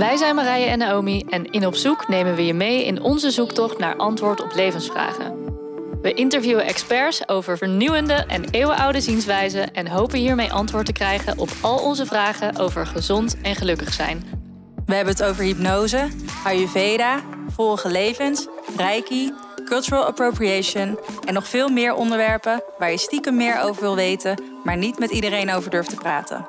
Wij zijn Marije en Naomi en in Op Zoek nemen we je mee in onze zoektocht naar antwoord op levensvragen. We interviewen experts over vernieuwende en eeuwenoude zienswijzen en hopen hiermee antwoord te krijgen op al onze vragen over gezond en gelukkig zijn. We hebben het over hypnose, Ayurveda, vorige levens, Reiki, cultural appropriation en nog veel meer onderwerpen waar je stiekem meer over wil weten, maar niet met iedereen over durft te praten.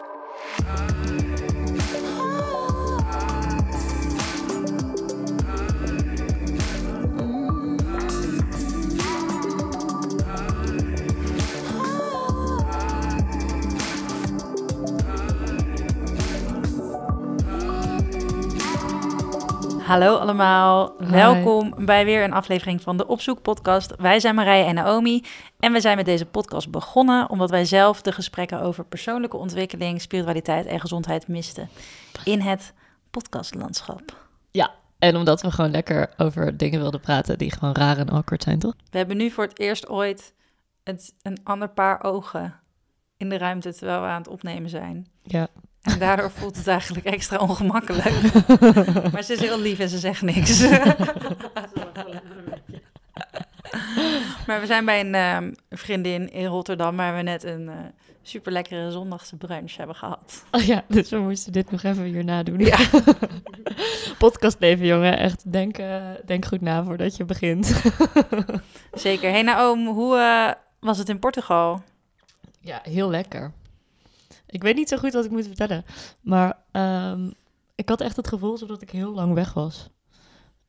Hallo allemaal, welkom bij weer een aflevering van de Opzoek podcast. Wij zijn Marije en Naomi en we zijn met deze podcast begonnen omdat wij zelf de gesprekken over persoonlijke ontwikkeling, spiritualiteit en gezondheid misten in het podcastlandschap. Ja, en omdat we gewoon lekker over dingen wilden praten die gewoon raar en awkward zijn, toch? We hebben nu voor het eerst ooit een ander paar ogen in de ruimte terwijl we aan het opnemen zijn. Ja. En daardoor voelt het eigenlijk extra ongemakkelijk. maar ze is heel lief en ze zegt niks. maar we zijn bij een ehm, vriendin in Rotterdam waar we net een uh, super lekkere zondagse brunch hebben gehad. Oh ja, dus we moesten dit nog even hierna doen. Ja. Podcastleven, jongen. Echt, denk, uh, denk goed na voordat je begint. Zeker. Hey Naoom, hoe uh, was het in Portugal? Ja, heel lekker. Ik weet niet zo goed wat ik moet vertellen. Maar um, ik had echt het gevoel alsof ik heel lang weg was.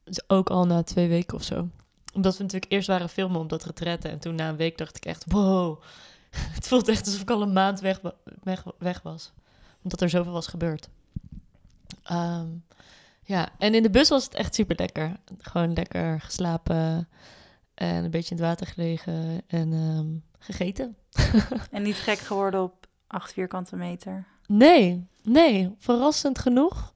Dus ook al na twee weken of zo. Omdat we natuurlijk eerst waren filmen om dat retretten. En toen na een week dacht ik echt, wow. Het voelt echt alsof ik al een maand weg, weg, was. Omdat er zoveel was gebeurd. Um, ja, en in de bus was het echt super lekker. Gewoon lekker geslapen. En een beetje in het water gelegen. En um, gegeten. en niet gek geworden op 8 vierkante meter. Nee, nee, verrassend genoeg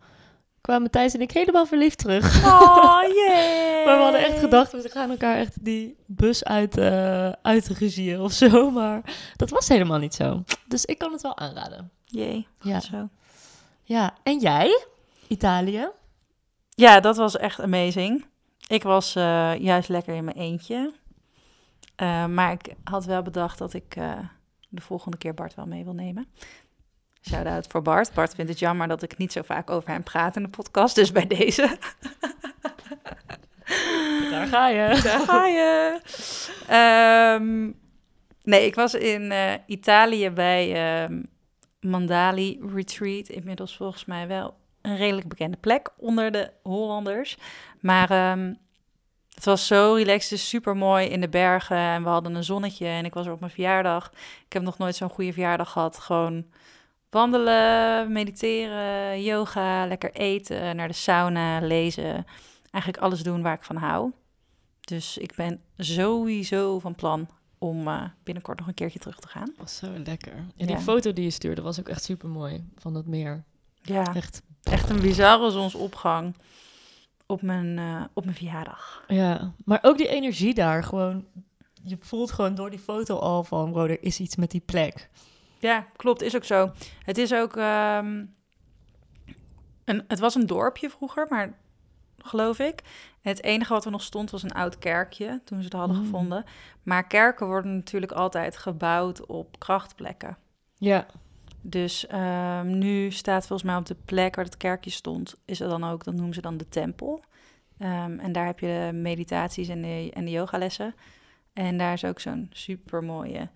kwamen Thijs en ik helemaal verliefd terug. Oh, jee! maar we hadden echt gedacht, we gaan elkaar echt die bus uit, uh, uitregieën of zo. Maar dat was helemaal niet zo. Dus ik kan het wel aanraden. Jee, ja. zo. Ja, en jij? Italië? Ja, dat was echt amazing. Ik was uh, juist lekker in mijn eentje. Uh, maar ik had wel bedacht dat ik de volgende keer Bart wel mee wil nemen. Shout-out voor Bart. Bart vindt het jammer dat ik niet zo vaak over hem praat in de podcast, dus bij deze. Daar ga je. Daar ga je. Um, nee, ik was in uh, Italië bij um, Mandali Retreat. Inmiddels volgens mij wel een redelijk bekende plek onder de Hollanders. Maar um, het was zo relaxed, dus super mooi in de bergen. En we hadden een zonnetje en ik was er op mijn verjaardag. Ik heb nog nooit zo'n goede verjaardag gehad. Gewoon wandelen, mediteren, yoga, lekker eten, naar de sauna, lezen. Eigenlijk alles doen waar ik van hou. Dus ik ben sowieso van plan om uh, binnenkort nog een keertje terug te gaan. Was zo lekker. En die foto die je stuurde was ook echt super mooi van dat meer. Ja, echt, echt een bizarre zonsopgang op mijn, uh, op mijn verjaardag. Ja, maar ook die energie daar gewoon. Je voelt gewoon door die foto al van, bro, er is iets met die plek. Ja, klopt, is ook zo. Het is ook, um, een, het was een dorpje vroeger, maar geloof ik. Het enige wat er nog stond was een oud kerkje toen ze het hadden mm. gevonden. Maar kerken worden natuurlijk altijd gebouwd op krachtplekken. Ja. Dus um, nu staat volgens mij op de plek waar het kerkje stond, is er dan ook, dat noemen ze dan de tempel. Um, en daar heb je de meditaties en de, en de yogalessen. En daar is ook zo'n super mooie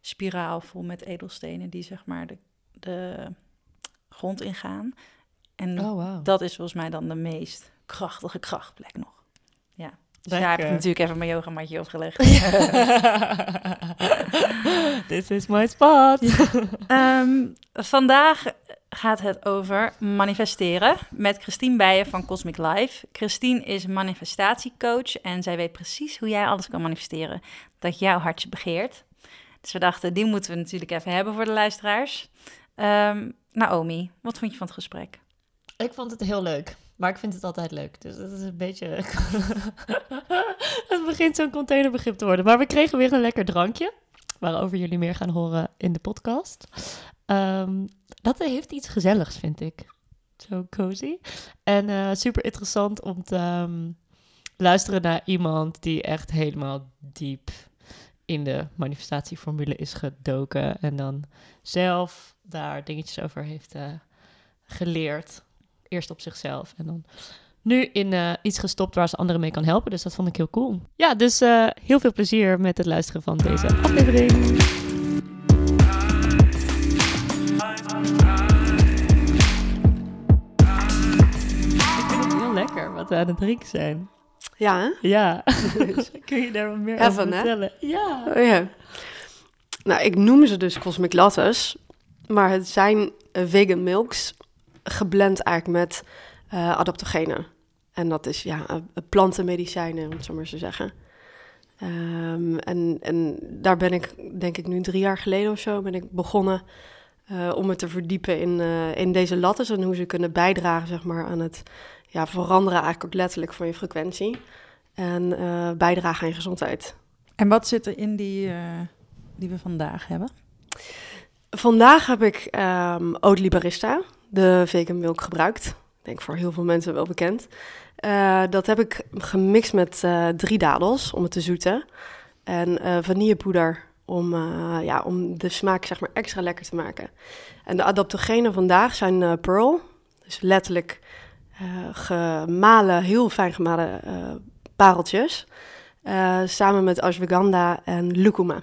spiraal vol met edelstenen die zeg maar de, de grond ingaan. En oh, wow. dat is volgens mij dan de meest krachtige krachtplek nog. Ja. Dus daar heb ik natuurlijk even mijn yogamatje opgelegd. This is my spot. um, vandaag gaat het over manifesteren met Christine Bijen van Cosmic Life. Christine is manifestatiecoach en zij weet precies hoe jij alles kan manifesteren dat jouw hartje begeert. Dus we dachten, die moeten we natuurlijk even hebben voor de luisteraars. Um, Naomi, wat vond je van het gesprek? Ik vond het heel leuk. Maar ik vind het altijd leuk. Dus dat is een beetje. het begint zo'n containerbegrip te worden. Maar we kregen weer een lekker drankje. Waarover jullie meer gaan horen in de podcast. Um, dat heeft iets gezelligs, vind ik. Zo cozy. En eh, super interessant om te ehm, luisteren naar iemand die echt helemaal diep in de manifestatieformule is gedoken. En dan zelf daar dingetjes over heeft eh, geleerd. Eerst op zichzelf en dan nu in eh, iets gestopt waar ze anderen mee kan helpen. Dus dat vond ik heel cool. Ja, dus eh, heel veel plezier met het luisteren van deze aflevering. Ik vind het heel lekker wat we aan het drinken zijn. Ja, hè? Ja, kun je daar wat meer over hè? vertellen? Ja. Oh, ja. Nou, ik noem ze dus cosmic lattes, maar het zijn vegan milks geblend eigenlijk met eh, adaptogenen. En dat is ja, eh, plantenmedicijnen, om het zo maar te zeggen. Ehm, en, en daar ben ik, denk ik nu drie jaar geleden of zo, ben ik begonnen eh, om me te verdiepen in, in deze lattes en hoe ze kunnen bijdragen zeg maar, aan het ja, veranderen eigenlijk ook letterlijk van je frequentie. En bijdragen aan je gezondheid. En wat zit er in die, die we vandaag hebben? Vandaag heb ik ehm Oatly Barista, de vegan milk, gebruikt. Ik denk voor heel veel mensen wel bekend. Eh, dat heb ik gemixt met eh, drie dadels om het te zoeten. En eh, vanillepoeder om, eh, ja, om de smaak zeg maar, extra lekker te maken. En de adaptogenen vandaag zijn eh, pearl. Dus letterlijk eh, gemalen, heel fijn gemalen eh, pareltjes. Eh, samen met ashwagandha en lucuma.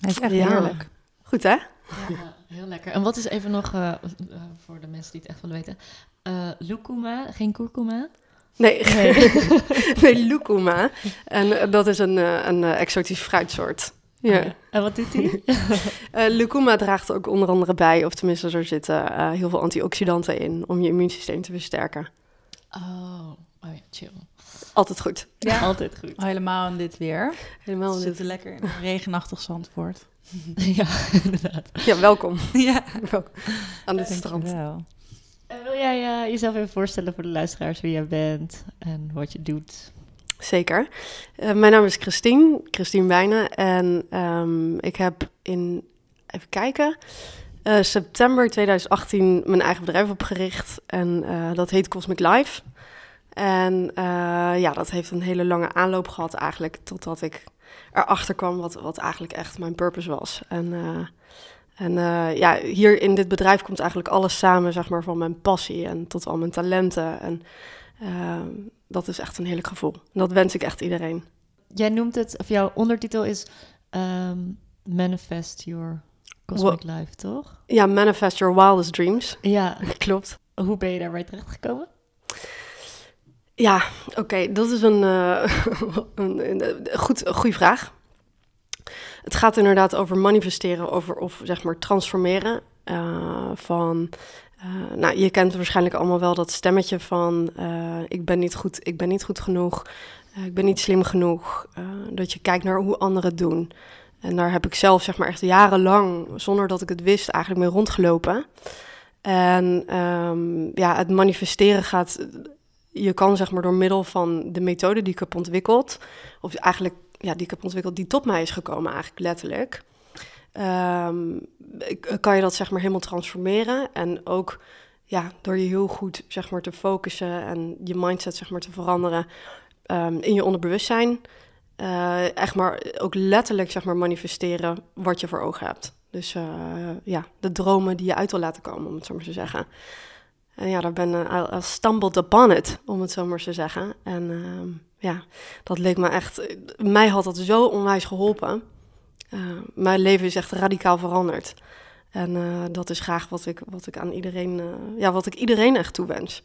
Hij is echt Ja. heerlijk. Goed hè? Ja, heel lekker. En wat is even nog, eh, eh, voor de mensen die het echt willen weten, eh lucuma, geen kurkuma? Nee, Nee. nee lucuma. En dat is een, eh, een exotisch fruitsoort. Ja. Ah, ja. En wat doet die? Eh, lucuma draagt ook onder andere bij, of tenminste er zitten eh, heel veel antioxidanten in om je immuunsysteem te versterken. oh, oh ja, chill. Altijd goed. Ja, Altijd goed. helemaal in dit weer. Helemaal We dit. zitten lekker in een regenachtig Zandvoort. ja, inderdaad. Ja, welkom. ja, welkom aan dit strand. wil jij eh, jezelf even voorstellen voor de luisteraars wie jij bent en wat je doet? Zeker. Eh, mijn naam is Christine, Christine Wijnen. En ehm, ik heb in, even kijken, eh, september 2018 mijn eigen bedrijf opgericht. En eh, dat heet Cosmic Life. En eh, ja, dat heeft een hele lange aanloop gehad eigenlijk, totdat ik erachter kwam wat, wat eigenlijk echt mijn purpose was. En, eh, en eh, ja, hier in dit bedrijf komt eigenlijk alles samen, zeg maar, van mijn passie en tot al mijn talenten. En ehm, dat is echt een heerlijk gevoel. En dat wens ik echt iedereen. Jij noemt het, of jouw ondertitel is ehm, Manifest Your Cosmic Life, toch? Ja, manifest your wildest dreams. Ja, Klopt. hoe ben je daarbij terechtgekomen? Ja, oké, dat is een, eh, een, een, goed, goede vraag. Het gaat inderdaad over manifesteren, over of zeg maar transformeren eh, van. eh, nou, je kent waarschijnlijk allemaal wel dat stemmetje van ik ben niet goed, ik ben niet goed genoeg, ik ben niet slim genoeg. dat je kijkt naar hoe anderen het doen. En daar heb ik zelf zeg maar echt jarenlang, zonder dat ik het wist, eigenlijk mee rondgelopen. En ehm, ja, het manifesteren gaat je kan zeg maar door middel van de methode die ik heb ontwikkeld, of eigenlijk ja, die ik heb ontwikkeld, die tot mij is gekomen eigenlijk letterlijk, ehm, ik- kan je dat zeg maar helemaal transformeren en ook ja, door je heel goed zeg maar te focussen en je mindset zeg maar te veranderen ehm, in je onderbewustzijn, eh, echt maar ook letterlijk zeg maar manifesteren wat je voor ogen hebt. Dus eh, ja, de dromen die je uit wil laten komen, om het zo maar te zeggen. En ja, daar ben ik I, I stumbled upon it, om het zo maar te zeggen. En ehm, ja, dat leek me echt... Mij had dat zo onwijs geholpen. Eh, mijn leven is echt radicaal veranderd. En eh, dat is graag wat ik, wat ik aan iedereen... eh, ja, wat ik iedereen echt toewens.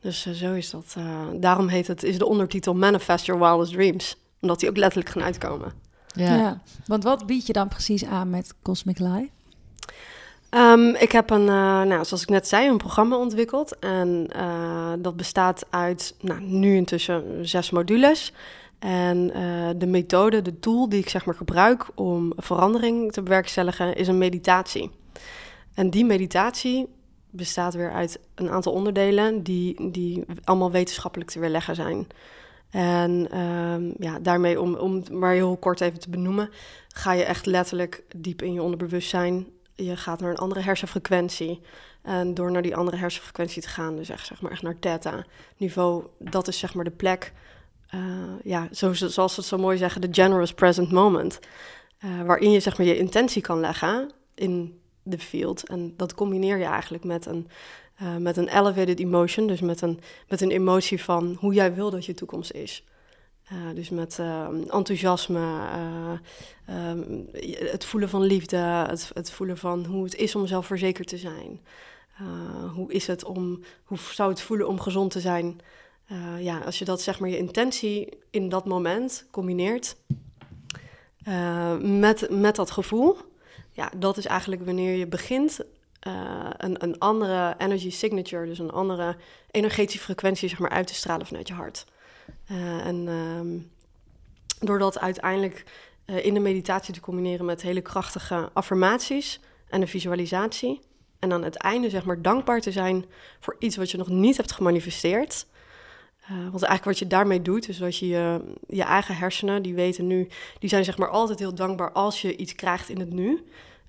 Dus eh, zo is dat. eh, daarom heet het, is de ondertitel Manifest Your Wildest Dreams. Omdat die ook letterlijk gaan uitkomen. Ja. Want wat bied je dan precies aan met Cosmic Life? Ehm, ik heb een, eh, nou, zoals ik net zei, een programma ontwikkeld. En eh, dat bestaat uit, nou, nu intussen zes modules. En eh, de methode, de tool die ik zeg maar gebruik om verandering te bewerkstelligen, is een meditatie. En die meditatie bestaat weer uit een aantal onderdelen die, die allemaal wetenschappelijk te weerleggen zijn. En ehm, ja, daarmee, om, om het maar heel kort even te benoemen, ga je echt letterlijk diep in je onderbewustzijn je gaat naar een andere hersenfrequentie. En door naar die andere hersenfrequentie te gaan, dus echt, zeg maar naar theta-niveau, dat is zeg maar de plek, uh, ja, zo, zoals ze het zo mooi zeggen, de generous present moment. Uh, waarin je zeg maar je intentie kan leggen in de field. En dat combineer je eigenlijk met een, uh, met een elevated emotion, dus met een, met een emotie van hoe jij wil dat je toekomst is. Uh, dus met uh, enthousiasme, uh, um, het voelen van liefde, het, het, voelen van hoe het is om zelfverzekerd te zijn. hoe is het om, hoe zou het voelen om gezond te zijn? ja, als je dat zeg maar je intentie in dat moment combineert met, met dat gevoel, ja, dat is eigenlijk wanneer je begint een, een andere energy signature, dus een andere energetische frequentie zeg maar uit te stralen vanuit je hart. Uh, en um, door dat uiteindelijk uh, in de meditatie te combineren met hele krachtige affirmaties en een visualisatie. En aan het einde zeg maar dankbaar te zijn voor iets wat je nog niet hebt gemanifesteerd. Uh, want eigenlijk wat je daarmee doet, is dat je, je je eigen hersenen, die weten nu, die zijn zeg maar altijd heel dankbaar als je iets krijgt in het nu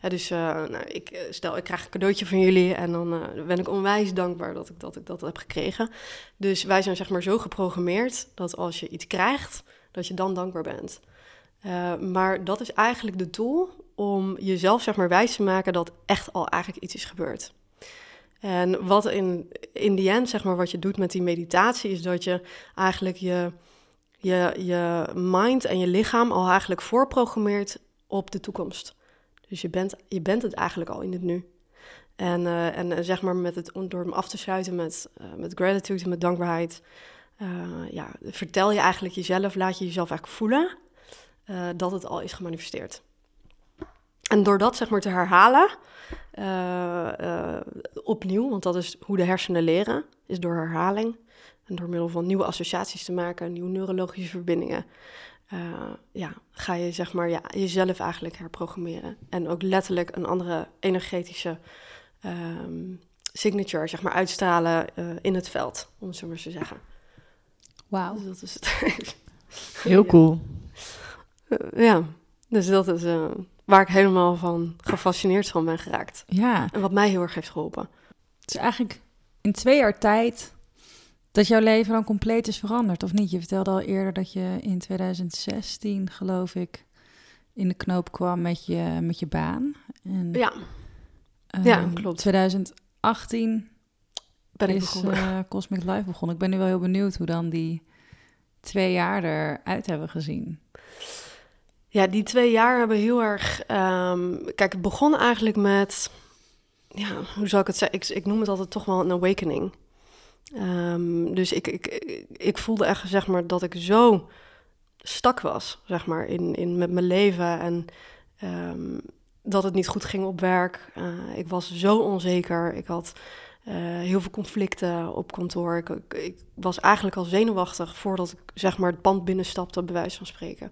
dus uh, nou, ik, eh, stel, ik krijg een cadeautje van jullie en dan uh, ben ik onwijs dankbaar dat ik, dat ik dat heb gekregen. Dus wij zijn zeg maar zo geprogrammeerd dat als je iets krijgt, dat je dan dankbaar bent. Maar dat is eigenlijk de tool om jezelf zeg maar wijs te maken dat echt al eigenlijk iets is gebeurd. En wat in, in die end, zeg maar, wat je doet met die meditatie, is dat je eigenlijk je, je, je mind en je lichaam al eigenlijk voorprogrammeert op de toekomst. Dus je bent, je bent het eigenlijk al in het nu. En, uh, en uh, zeg maar met het, door hem af te sluiten met, uh, met gratitude en met dankbaarheid, ja, vertel je eigenlijk jezelf, laat je jezelf eigenlijk voelen dat het al is gemanifesteerd. En door dat zeg maar te herhalen, opnieuw, want dat is hoe de hersenen leren, is door herhaling en door middel van nieuwe associaties te maken, nieuwe neurologische verbindingen, uh, ja, ga je zeg maar ja, jezelf eigenlijk herprogrammeren. En ook letterlijk een andere energetische um, signature zeg maar, uitstralen uh, in het veld, om het zo maar te zeggen. Wauw. Dus dat is het. Heel cool. Uh, ja, dus dat is waar ik helemaal van gefascineerd van ben geraakt. Ja. En wat mij heel erg heeft geholpen. Het is eigenlijk in twee jaar tijd dat jouw leven dan compleet is veranderd, of niet? Je vertelde al eerder dat je in 2016, geloof ik, in de knoop kwam met je, met je baan. En, ja. Um, ja, klopt. 2018 ben ik is. Uh, Cosmic Life begonnen. Ik ben nu wel heel benieuwd hoe dan die twee jaar eruit hebben gezien. Ja, die twee jaar hebben heel erg... Um, kijk, het begon eigenlijk met... Ja, hoe zou ik het zeggen? Ik, ik noem het altijd toch wel een awakening. Um, dus ik, ik, ik voelde echt, zeg maar, dat ik zo stak was, zeg maar, in, in, met mijn leven. En um, dat het niet goed ging op werk. Uh, ik was zo onzeker. Ik had uh, heel veel conflicten op kantoor. Ik, ik, was eigenlijk al zenuwachtig voordat ik, zeg maar, het pand binnenstapte, bij wijze van spreken.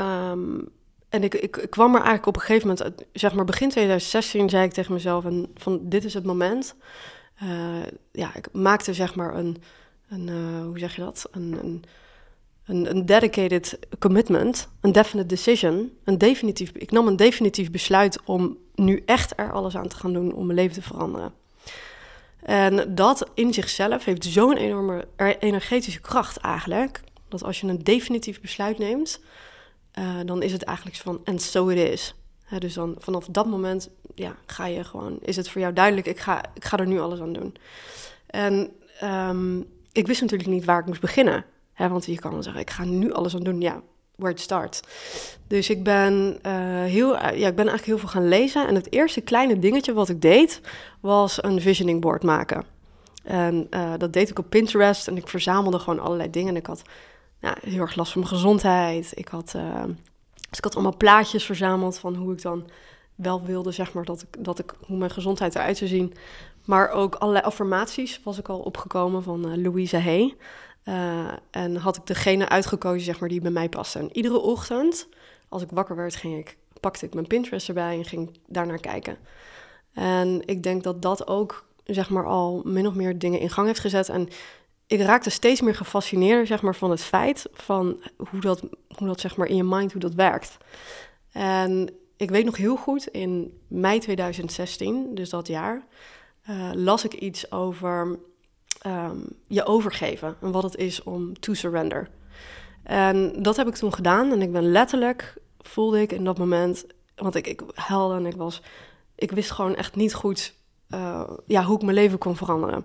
Um, en ik, ik, ik, kwam er eigenlijk op een gegeven moment, zeg maar begin 2016, zei ik tegen mezelf: en van dit is het moment. Uh, ja, ik maakte zeg maar een, een uh, hoe zeg je dat? Een, een, een, dedicated commitment, een definite decision, een definitief, ik nam een definitief besluit om nu echt er alles aan te gaan doen om mijn leven te veranderen. En dat in zichzelf heeft zo'n enorme energetische kracht eigenlijk, dat als je een definitief besluit neemt, uh, dan is het eigenlijk van, and so it is. Dus dan vanaf dat moment ja, ga je gewoon, is het voor jou duidelijk, ik ga, ik ga er nu alles aan doen. En um, ik wist natuurlijk niet waar ik moest beginnen. Want je kan zeggen, ik ga nu alles aan doen. Ja, where to start. Dus ik ben, uh, heel, ja, ik ben eigenlijk heel veel gaan lezen. En het eerste kleine dingetje wat ik deed, was een visioning board maken. En uh, dat deed ik op Pinterest. En ik verzamelde gewoon allerlei dingen. En ik had ja, heel erg last van mijn gezondheid. Ik had, uh, dus ik had allemaal plaatjes verzameld van hoe ik dan wel wilde, zeg maar, dat ik, dat ik hoe mijn gezondheid eruit zou zien. Maar ook allerlei affirmaties was ik al opgekomen van uh, Louise Hay. Uh, en had ik degene uitgekozen, zeg maar, die bij mij paste. En iedere ochtend, als ik wakker werd, ging ik, pakte ik mijn Pinterest erbij en ging daarnaar kijken. En ik denk dat dat ook, zeg maar, al min of meer dingen in gang heeft gezet. En ik raakte steeds meer gefascineerd, zeg maar, van het feit van hoe dat, hoe dat zeg maar, in je mind, hoe dat werkt. En ik weet nog heel goed, in mei 2016, dus dat jaar, eh, las ik iets over ehm, je overgeven en wat het is om to surrender. En dat heb ik toen gedaan en ik ben letterlijk, voelde ik in dat moment, want ik, ik huilde en ik was, ik wist gewoon echt niet goed uh, ja, hoe ik mijn leven kon veranderen.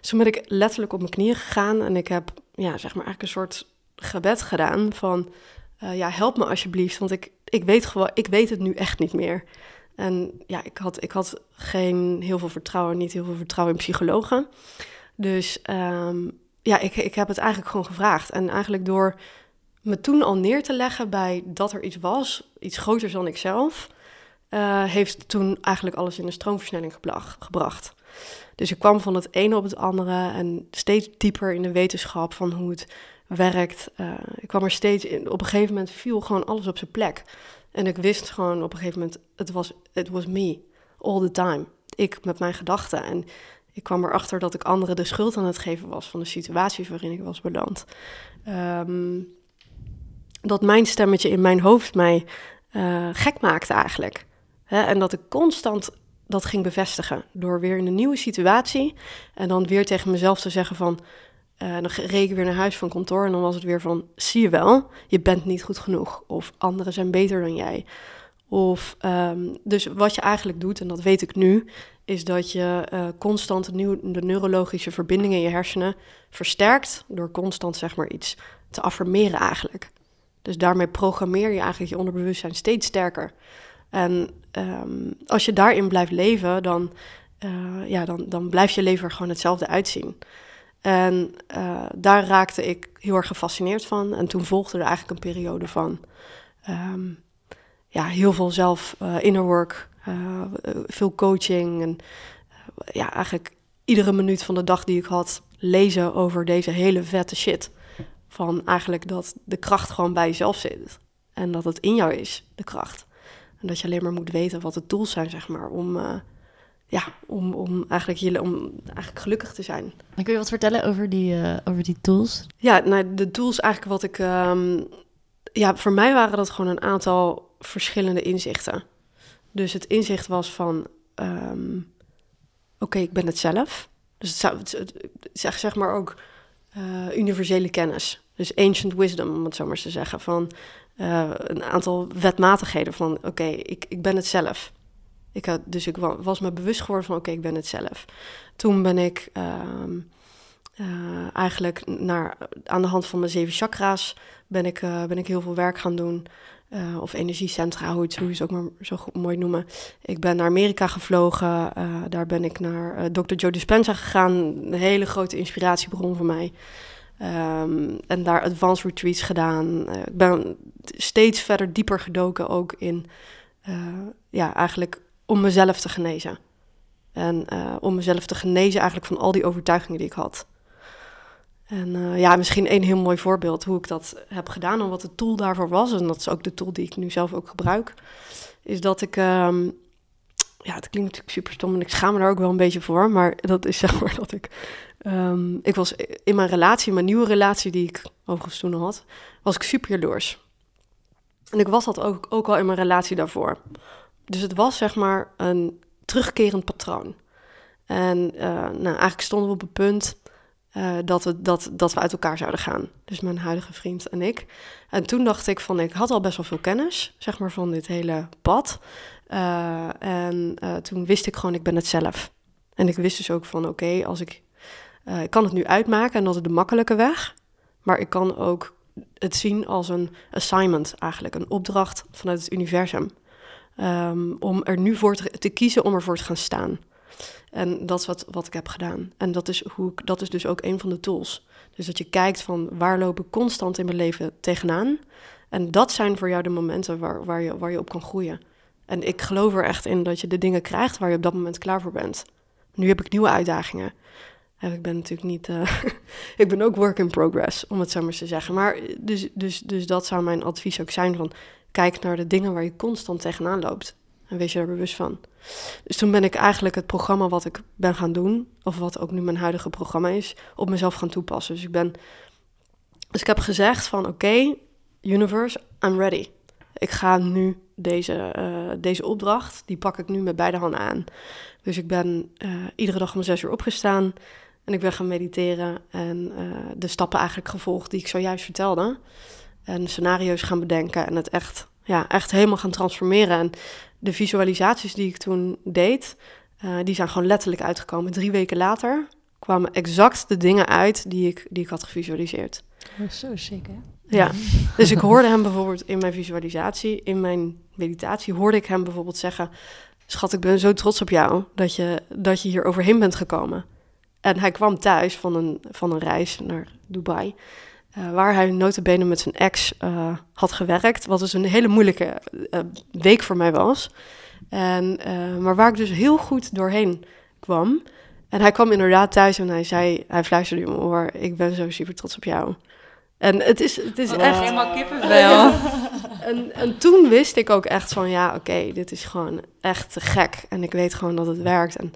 Dus toen ben ik letterlijk op mijn knieën gegaan en ik heb, ja, zeg maar eigenlijk een soort gebed gedaan van, uh, ja, help me alsjeblieft, want ik, ik weet gewoon, ik weet het nu echt niet meer. En ja, ik had, ik had geen heel veel vertrouwen, niet heel veel vertrouwen in psychologen. Dus um, ja, ik, ik heb het eigenlijk gewoon gevraagd. En eigenlijk door me toen al neer te leggen bij dat er iets was, iets groters dan ikzelf, uh, heeft toen eigenlijk alles in een stroomversnelling gebracht. Dus ik kwam van het ene op het andere en steeds dieper in de wetenschap van hoe het werkt. Uh, ik kwam er steeds in. Op een gegeven moment viel gewoon alles op zijn plek. En ik wist gewoon op een gegeven moment, het was, was me, all the time. Ik met mijn gedachten. En ik kwam erachter dat ik anderen de schuld aan het geven was van de situatie waarin ik was beland. Um, dat mijn stemmetje in mijn hoofd mij uh, gek maakte eigenlijk. En dat ik constant dat ging bevestigen. Door weer in een nieuwe situatie. En dan weer tegen mezelf te zeggen van. Uh, dan reed ik weer naar huis van kantoor. En dan was het weer van. Zie je wel, je bent niet goed genoeg. Of anderen zijn beter dan jij. Of um, dus wat je eigenlijk doet, en dat weet ik nu, is dat je uh, constant de neurologische verbindingen in je hersenen versterkt. Door constant zeg maar iets te affirmeren eigenlijk. Dus daarmee programmeer je eigenlijk je onderbewustzijn steeds sterker. En um, als je daarin blijft leven, dan, uh, ja, dan, dan blijft je leven er gewoon hetzelfde uitzien. En uh, daar raakte ik heel erg gefascineerd van. En toen volgde er eigenlijk een periode van um, ja, heel veel zelf uh, inner work, veel coaching. En ja, eigenlijk iedere minuut van de dag die ik had, lezen over deze hele vette shit. Van eigenlijk dat de kracht gewoon bij jezelf zit. En dat het in jou is, de kracht. En dat je alleen maar moet weten wat de tools zijn, zeg maar, om, uh, ja, om, om, eigenlijk je, om eigenlijk gelukkig te zijn. En kun je wat vertellen over die, uh, over die tools? Ja, nou, de tools eigenlijk wat ik... Um, ja, voor mij waren dat gewoon een aantal verschillende inzichten. Dus het inzicht was van... Um, Oké, okay, ik ben het zelf. Dus het, zou, het, het, zeg, zeg maar ook uh, universele kennis. Dus ancient wisdom, om het zo maar te zeggen. Van uh, een aantal wetmatigheden van oké, ik, ik ben het zelf. Ik had, dus ik was me bewust geworden van oké, ik ben het zelf. Toen ben ik uh, uh, eigenlijk naar, aan de hand van mijn zeven chakra's ben ik, ben ik heel veel werk gaan doen. of energiecentra, hoe je het ook maar zo mooi noemen. Ik ben naar Amerika gevlogen. daar ben ik naar Dr. Joe Dispenza gegaan. Een hele grote inspiratiebron voor mij. Um, en daar advanced retreats gedaan. Uh, ik ben steeds verder dieper gedoken ook in, uh, ja, eigenlijk om mezelf te genezen. En uh, om mezelf te genezen eigenlijk van al die overtuigingen die ik had. En ja, misschien een heel mooi voorbeeld hoe ik dat heb gedaan en wat de tool daarvoor was. En dat is ook de tool die ik nu zelf ook gebruik. Is dat ik, um, ja, het klinkt natuurlijk super stom en ik schaam me daar ook wel een beetje voor. Maar dat is zeg maar dat ik Um, ik was in mijn relatie, mijn nieuwe relatie die ik overigens toen had, was ik super jaloers. En ik was dat ook, ook al in mijn relatie daarvoor. Dus het was zeg maar een terugkerend patroon. En uh, nou, eigenlijk stonden we op het punt uh, dat, we, dat, dat we uit elkaar zouden gaan. Dus mijn huidige vriend en ik. En toen dacht ik van, ik had al best wel veel kennis, zeg maar, van dit hele pad. Uh, en toen wist ik gewoon, ik ben het zelf. En ik wist dus ook van, oké, als ik uh, ik kan het nu uitmaken en dat is de makkelijke weg. Maar ik kan ook het zien als een assignment eigenlijk, een opdracht vanuit het universum. Um, om er nu voor te, te, kiezen om ervoor te gaan staan. En dat is wat, wat ik heb gedaan. En dat is, hoe ik, dat is dus ook een van de tools. Dus dat je kijkt van waar loop ik constant in mijn leven tegenaan. En dat zijn voor jou de momenten waar, waar, je, waar je op kan groeien. En ik geloof er echt in dat je de dingen krijgt waar je op dat moment klaar voor bent. Nu heb ik nieuwe uitdagingen. Ik ben natuurlijk niet. Uh, ik ben ook work in progress, om het zo maar te zeggen. Maar dus, dus, dus dat zou mijn advies ook zijn: van kijk naar de dingen waar je constant tegenaan loopt. En wees je daar bewust van. Dus toen ben ik eigenlijk het programma wat ik ben gaan doen, of wat ook nu mijn huidige programma is, op mezelf gaan toepassen. Dus ik ben. Dus ik heb gezegd van oké, universe, I'm ready. Ik ga nu deze, uh, deze opdracht, die pak ik nu met beide handen aan. Dus ik ben eh, iedere dag om zes uur opgestaan en ik ben gaan mediteren en eh, de stappen eigenlijk gevolgd die ik zojuist vertelde. En scenario's gaan bedenken en het echt, ja, echt helemaal gaan transformeren. En de visualisaties die ik toen deed, eh, die zijn gewoon letterlijk uitgekomen. Drie weken later kwamen exact de dingen uit die ik, die ik had gevisualiseerd. Oh, zo sick, hè? Ja, dus ik hoorde hem bijvoorbeeld in mijn visualisatie, in mijn meditatie, hoorde ik hem bijvoorbeeld zeggen: Schat, ik ben zo trots op jou dat je, dat je hier overheen bent gekomen. En hij kwam thuis van een, van een reis naar Dubai, uh, waar hij notabene met zijn ex uh, had gewerkt, wat dus een hele moeilijke uh, week voor mij was. En, maar waar ik dus heel goed doorheen kwam. En hij kwam inderdaad thuis en hij zei, hij fluisterde in mijn oor, ik ben zo super trots op jou. En het is, het is Oh. echt... Helemaal kippenvel. En, en toen wist ik ook echt van, ja, oké, dit is gewoon echt te gek. En ik weet gewoon dat het werkt. En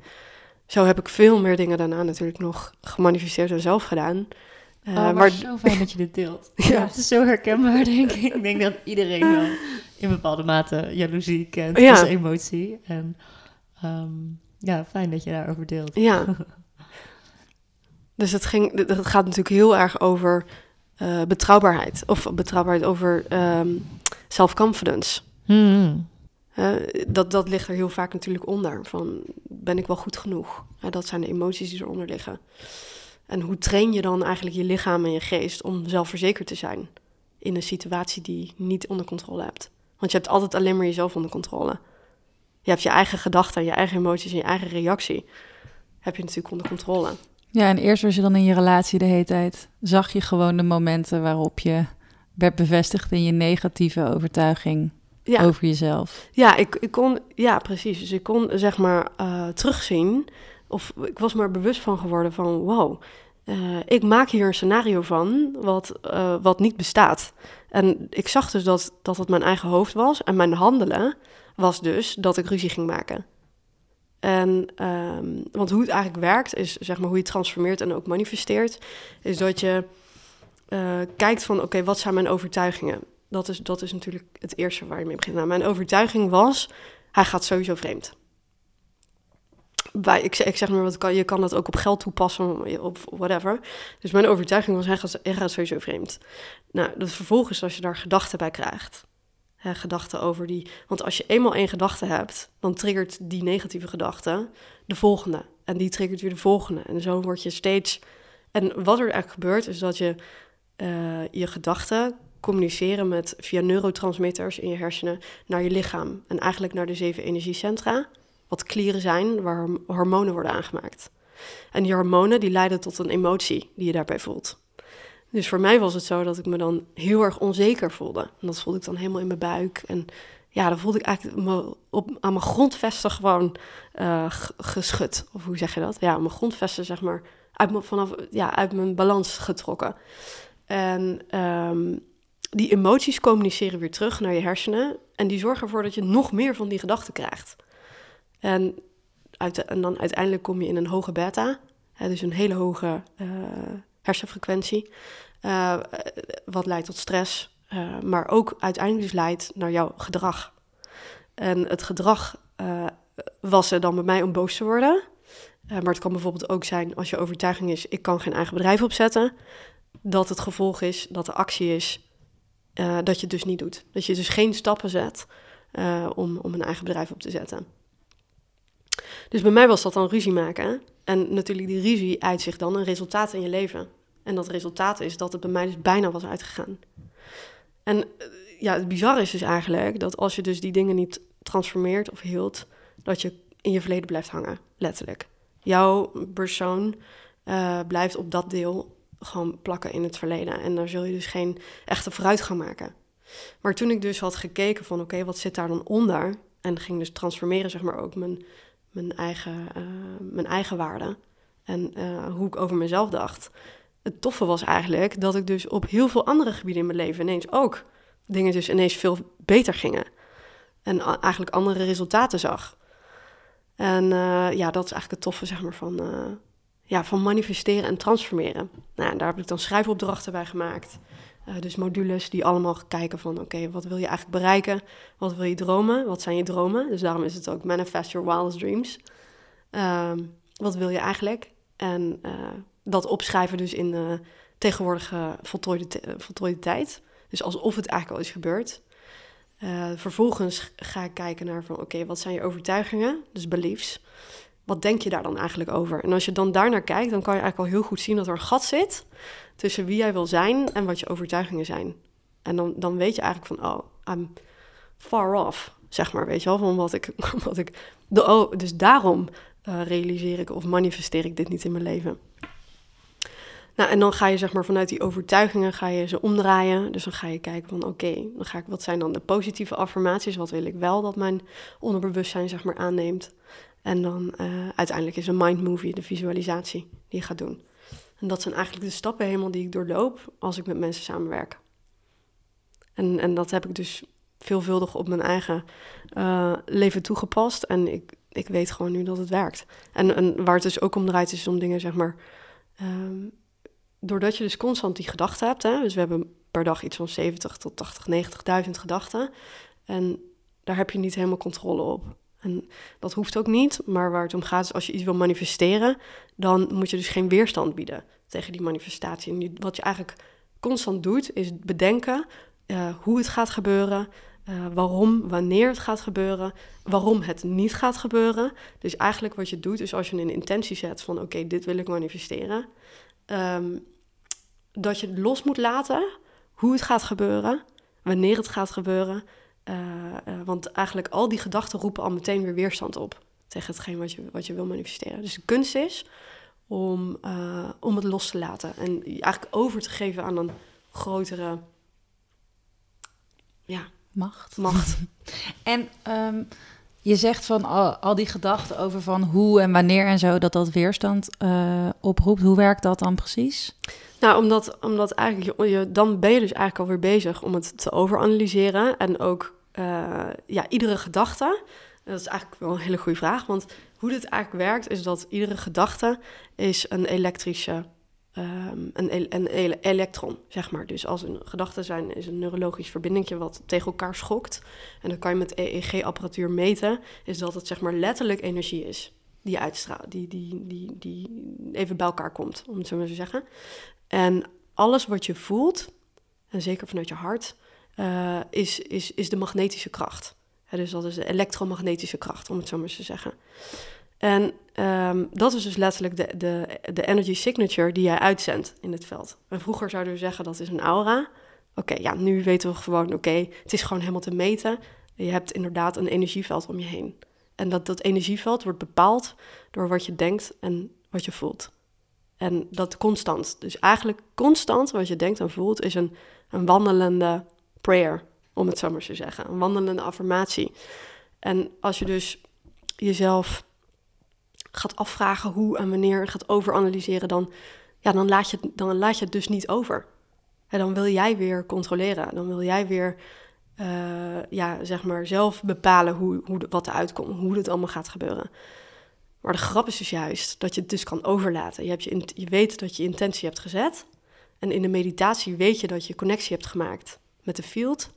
zo heb ik veel meer dingen daarna natuurlijk nog gemanifesteerd en zelf gedaan. Uh, oh, maar, maar zo fijn dat je dit deelt. ja. Het is zo herkenbaar, denk ik. Ik denk dat iedereen wel in bepaalde mate jaloezie kent Ja. als emotie. En um, ja, fijn dat je daarover deelt. Ja. dus het, ging, het gaat natuurlijk heel erg over uh, betrouwbaarheid. Of betrouwbaarheid over um, self-confidence. Hmm. Dat, dat ligt er heel vaak natuurlijk onder. Van, ben ik wel goed genoeg? Dat zijn de emoties die eronder liggen. En hoe train je dan eigenlijk je lichaam en je geest om zelfverzekerd te zijn in een situatie die je niet onder controle hebt? Want je hebt altijd alleen maar jezelf onder controle. Je hebt je eigen gedachten, je eigen emoties en je eigen reactie. Heb je natuurlijk onder controle. Ja, en eerst was je dan in je relatie de hele tijd. Zag je gewoon de momenten waarop je werd bevestigd in je negatieve overtuiging ja. over jezelf. Ja, ik, ik kon, ja, precies. Dus ik kon zeg maar uh, terugzien. Of ik was maar bewust van geworden van wow. Uh, ik maak hier een scenario van wat, uh, wat niet bestaat. En ik zag dus dat, dat het mijn eigen hoofd was. En mijn handelen was dus dat ik ruzie ging maken. En, um, want hoe het eigenlijk werkt, is zeg maar hoe je transformeert en ook manifesteert, is dat je uh, kijkt van oké, okay, wat zijn mijn overtuigingen? Dat is, dat is natuurlijk het eerste waar je mee begint. Nou, mijn overtuiging was, hij gaat sowieso vreemd. Ik, zeg maar, wat kan, je kan dat ook op geld toepassen, op whatever. Dus mijn overtuiging was, hij gaat, hij gaat sowieso vreemd. Nou, dat vervolgens als je daar gedachten bij krijgt, hè, gedachten over die... Want als je eenmaal één gedachte hebt, dan triggert die negatieve gedachte de volgende. En die triggert weer de volgende. En zo word je steeds... En wat er eigenlijk gebeurt, is dat je uh, je gedachten communiceren met via neurotransmitters in je hersenen naar je lichaam. En eigenlijk naar de zeven energiecentra, wat klieren zijn waar hormonen worden aangemaakt. En die hormonen die leiden tot een emotie die je daarbij voelt. Dus voor mij was het zo dat ik me dan heel erg onzeker voelde. En dat voelde ik dan helemaal in mijn buik. En ja, dan voelde ik eigenlijk me op, aan mijn grondvesten gewoon uh, geschud. Of hoe zeg je dat? Ja, mijn grondvesten zeg maar uit, vanaf, ja, uit mijn balans getrokken. En um, die emoties communiceren weer terug naar je hersenen. En die zorgen ervoor dat je nog meer van die gedachten krijgt. En, uit en dan uiteindelijk kom je in een hoge beta. Hè, dus een hele hoge uh, hersenfrequentie. Uh, wat leidt tot stress. Uh, maar ook uiteindelijk dus leidt naar jouw gedrag. En het gedrag was er dan bij mij om boos te worden. maar het kan bijvoorbeeld ook zijn als je overtuiging is... ik kan geen eigen bedrijf opzetten. Dat het gevolg is, dat de actie is... Uh, dat je het dus niet doet. Dat je dus geen stappen zet uh, om, om een eigen bedrijf op te zetten. Dus bij mij was dat dan ruzie maken. En natuurlijk die ruzie uit zich dan een resultaat in je leven. En dat resultaat is dat het bij mij dus bijna was uitgegaan. En uh, ja, het bizarre is dus eigenlijk dat als je dus die dingen niet transformeert of hield, dat je in je verleden blijft hangen, letterlijk. Jouw persoon blijft op dat deel gewoon plakken in het verleden. En daar zul je dus geen echte vooruitgang maken. Maar toen ik dus had gekeken van oké, wat zit daar dan onder? En ging dus transformeren, zeg maar, ook mijn, mijn, eigen, uh, mijn eigen waarde. En uh, hoe ik over mezelf dacht. Het toffe was eigenlijk dat ik dus op heel veel andere gebieden in mijn leven ineens ook dingen dus ineens veel beter gingen. En eigenlijk andere resultaten zag. En uh, ja, dat is eigenlijk het toffe, zeg maar, van, ja, van manifesteren en transformeren. Nou, daar heb ik dan schrijfopdrachten bij gemaakt. Eh, dus modules die allemaal kijken van oké, wat wil je eigenlijk bereiken? Wat wil je dromen? Wat zijn je dromen? Dus daarom is het ook Manifest Your Wildest Dreams. Ehm, wat wil je eigenlijk? En uh, dat opschrijven dus in de tegenwoordige voltooide, voltooide tijd. Dus alsof het eigenlijk al is gebeurd. Uh, vervolgens ga ik kijken naar van oké, wat zijn je overtuigingen? Dus beliefs. Wat denk je daar dan eigenlijk over? En als je dan daarnaar kijkt, dan kan je eigenlijk al heel goed zien dat er een gat zit tussen wie jij wil zijn en wat je overtuigingen zijn. En dan, dan weet je eigenlijk van, oh, I'm far off, zeg maar, weet je wel, van wat ik, wat ik, de, oh, dus daarom uh, realiseer ik of manifesteer ik dit niet in mijn leven. Nou, en dan ga je zeg maar vanuit die overtuigingen ga je ze omdraaien. Dus dan ga je kijken van oké, wat zijn dan de positieve affirmaties? Wat wil ik wel dat mijn onderbewustzijn zeg maar aanneemt? En dan uh, uiteindelijk is een mind movie, de visualisatie die je gaat doen. En dat zijn eigenlijk de stappen helemaal die ik doorloop als ik met mensen samenwerk. En, en dat heb ik dus veelvuldig op mijn eigen uh, leven toegepast. En ik, ik weet gewoon nu dat het werkt. En, en waar het dus ook om draait, is om dingen, zeg maar. Um, doordat je dus constant die gedachten hebt. Hè, dus we hebben per dag iets van 70 tot 80, 90.000 gedachten. En daar heb je niet helemaal controle op. En dat hoeft ook niet, maar waar het om gaat is als je iets wil manifesteren, dan moet je dus geen weerstand bieden tegen die manifestatie. En wat je eigenlijk constant doet, is bedenken uh, hoe het gaat gebeuren, uh, waarom, wanneer het gaat gebeuren, waarom het niet gaat gebeuren. Dus eigenlijk wat je doet, is als je een intentie zet van oké, dit wil ik manifesteren, um, dat je los moet laten hoe het gaat gebeuren, wanneer het gaat gebeuren. Uh, uh, want eigenlijk al die gedachten roepen al meteen weer weerstand op tegen hetgeen wat je, wat je wil manifesteren. Dus de kunst is om, uh, om het los te laten en je eigenlijk over te geven aan een grotere ja, macht. macht. en um, je zegt van al, al, die gedachten over van hoe en wanneer en zo, dat dat weerstand oproept. Hoe werkt dat dan precies? Nou, omdat, omdat eigenlijk je, je, dan ben je dus eigenlijk alweer bezig om het te overanalyseren. En ook uh, ja, iedere gedachte. Dat is eigenlijk wel een hele goede vraag. Want hoe dit eigenlijk werkt, is dat iedere gedachte is een elektrische. Een, een, een elektron, zeg maar. Dus als een gedachte zijn, is een neurologisch verbindingje wat tegen elkaar schokt. En dan kan je met EEG-apparatuur meten, is dat het zeg maar letterlijk energie is die uitstraalt, die, die, die, die even bij elkaar komt, om het zo maar te zeggen. En alles wat je voelt, en zeker vanuit je hart, uh, is, is, is de magnetische kracht. dus dat is de elektromagnetische kracht, om het zo maar te zeggen. En um, dat is dus letterlijk de, de, de energy signature die jij uitzendt in het veld. En vroeger zouden we zeggen dat is een aura. Oké, ja, nu weten we gewoon, oké, het is gewoon helemaal te meten. Je hebt inderdaad een energieveld om je heen. En dat, dat energieveld wordt bepaald door wat je denkt en wat je voelt. En dat constant. Dus eigenlijk constant wat je denkt en voelt is een, een wandelende prayer, om het zo maar te zeggen. Een wandelende affirmatie. En als je dus jezelf gaat afvragen hoe en wanneer gaat overanalyseren, dan, ja, dan, laat je, dan laat je het dus niet over. En dan wil jij weer controleren. Dan wil jij weer uh, ja, zeg maar zelf bepalen hoe, hoe, wat eruit komt, hoe het allemaal gaat gebeuren. Maar de grap is dus juist dat je het dus kan overlaten. Je, hebt je, je weet dat je intentie hebt gezet. En in de meditatie weet je dat je connectie hebt gemaakt met de field.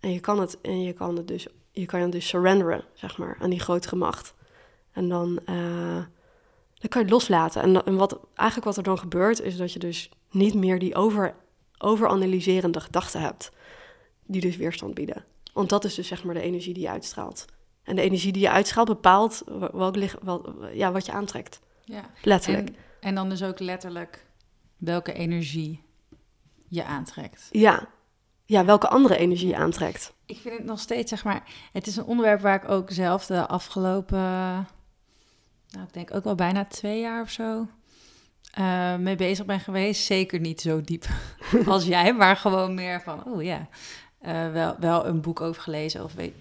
En je kan het, en je kan het dus, je kan het dus surrenderen, zeg maar, aan die grotere macht. En dan, uh, dan kan je het loslaten. En, en, wat, eigenlijk wat er dan gebeurt, is dat je dus niet meer die over, overanalyserende gedachten hebt. Die dus weerstand bieden. Want dat is dus zeg maar de energie die je uitstraalt. En de energie die je uitstraalt bepaalt welk, wel, ja, wat je aantrekt. Ja. Letterlijk. En, en, dan dus ook letterlijk welke energie je aantrekt. Ja. Ja, welke andere energie aantrekt. Ik vind het nog steeds, zeg maar, het is een onderwerp waar ik ook zelf de afgelopen, nou, ik denk ook wel bijna twee jaar of zo, uh, mee bezig ben geweest. Zeker niet zo diep als jij, maar gewoon meer van, oh ja, uh, wel, wel een boek over gelezen of weet,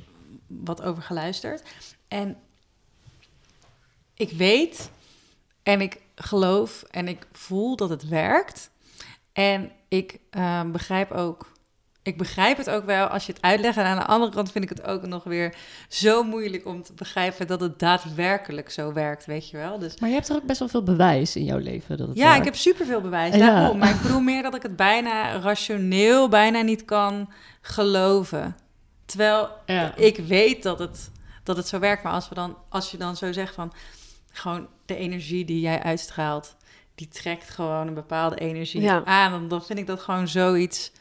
wat over geluisterd. En ik weet en ik geloof en ik voel dat het werkt. En ik uh, begrijp ook ik begrijp het ook wel als je het uitlegt. En aan de andere kant vind ik het ook nog weer zo moeilijk om te begrijpen dat het daadwerkelijk zo werkt, weet je wel. Dus Maar je hebt er ook best wel veel bewijs in jouw leven dat het ja, werkt. ik heb superveel bewijs Ja. daarom. Maar ik bedoel meer dat ik het bijna rationeel bijna niet kan geloven. Terwijl Ja. ik weet dat het, dat het zo werkt. Maar als, we dan, als je dan zo zegt van... gewoon de energie die jij uitstraalt... die trekt gewoon een bepaalde energie Ja. aan. Dan, dan vind ik dat gewoon zoiets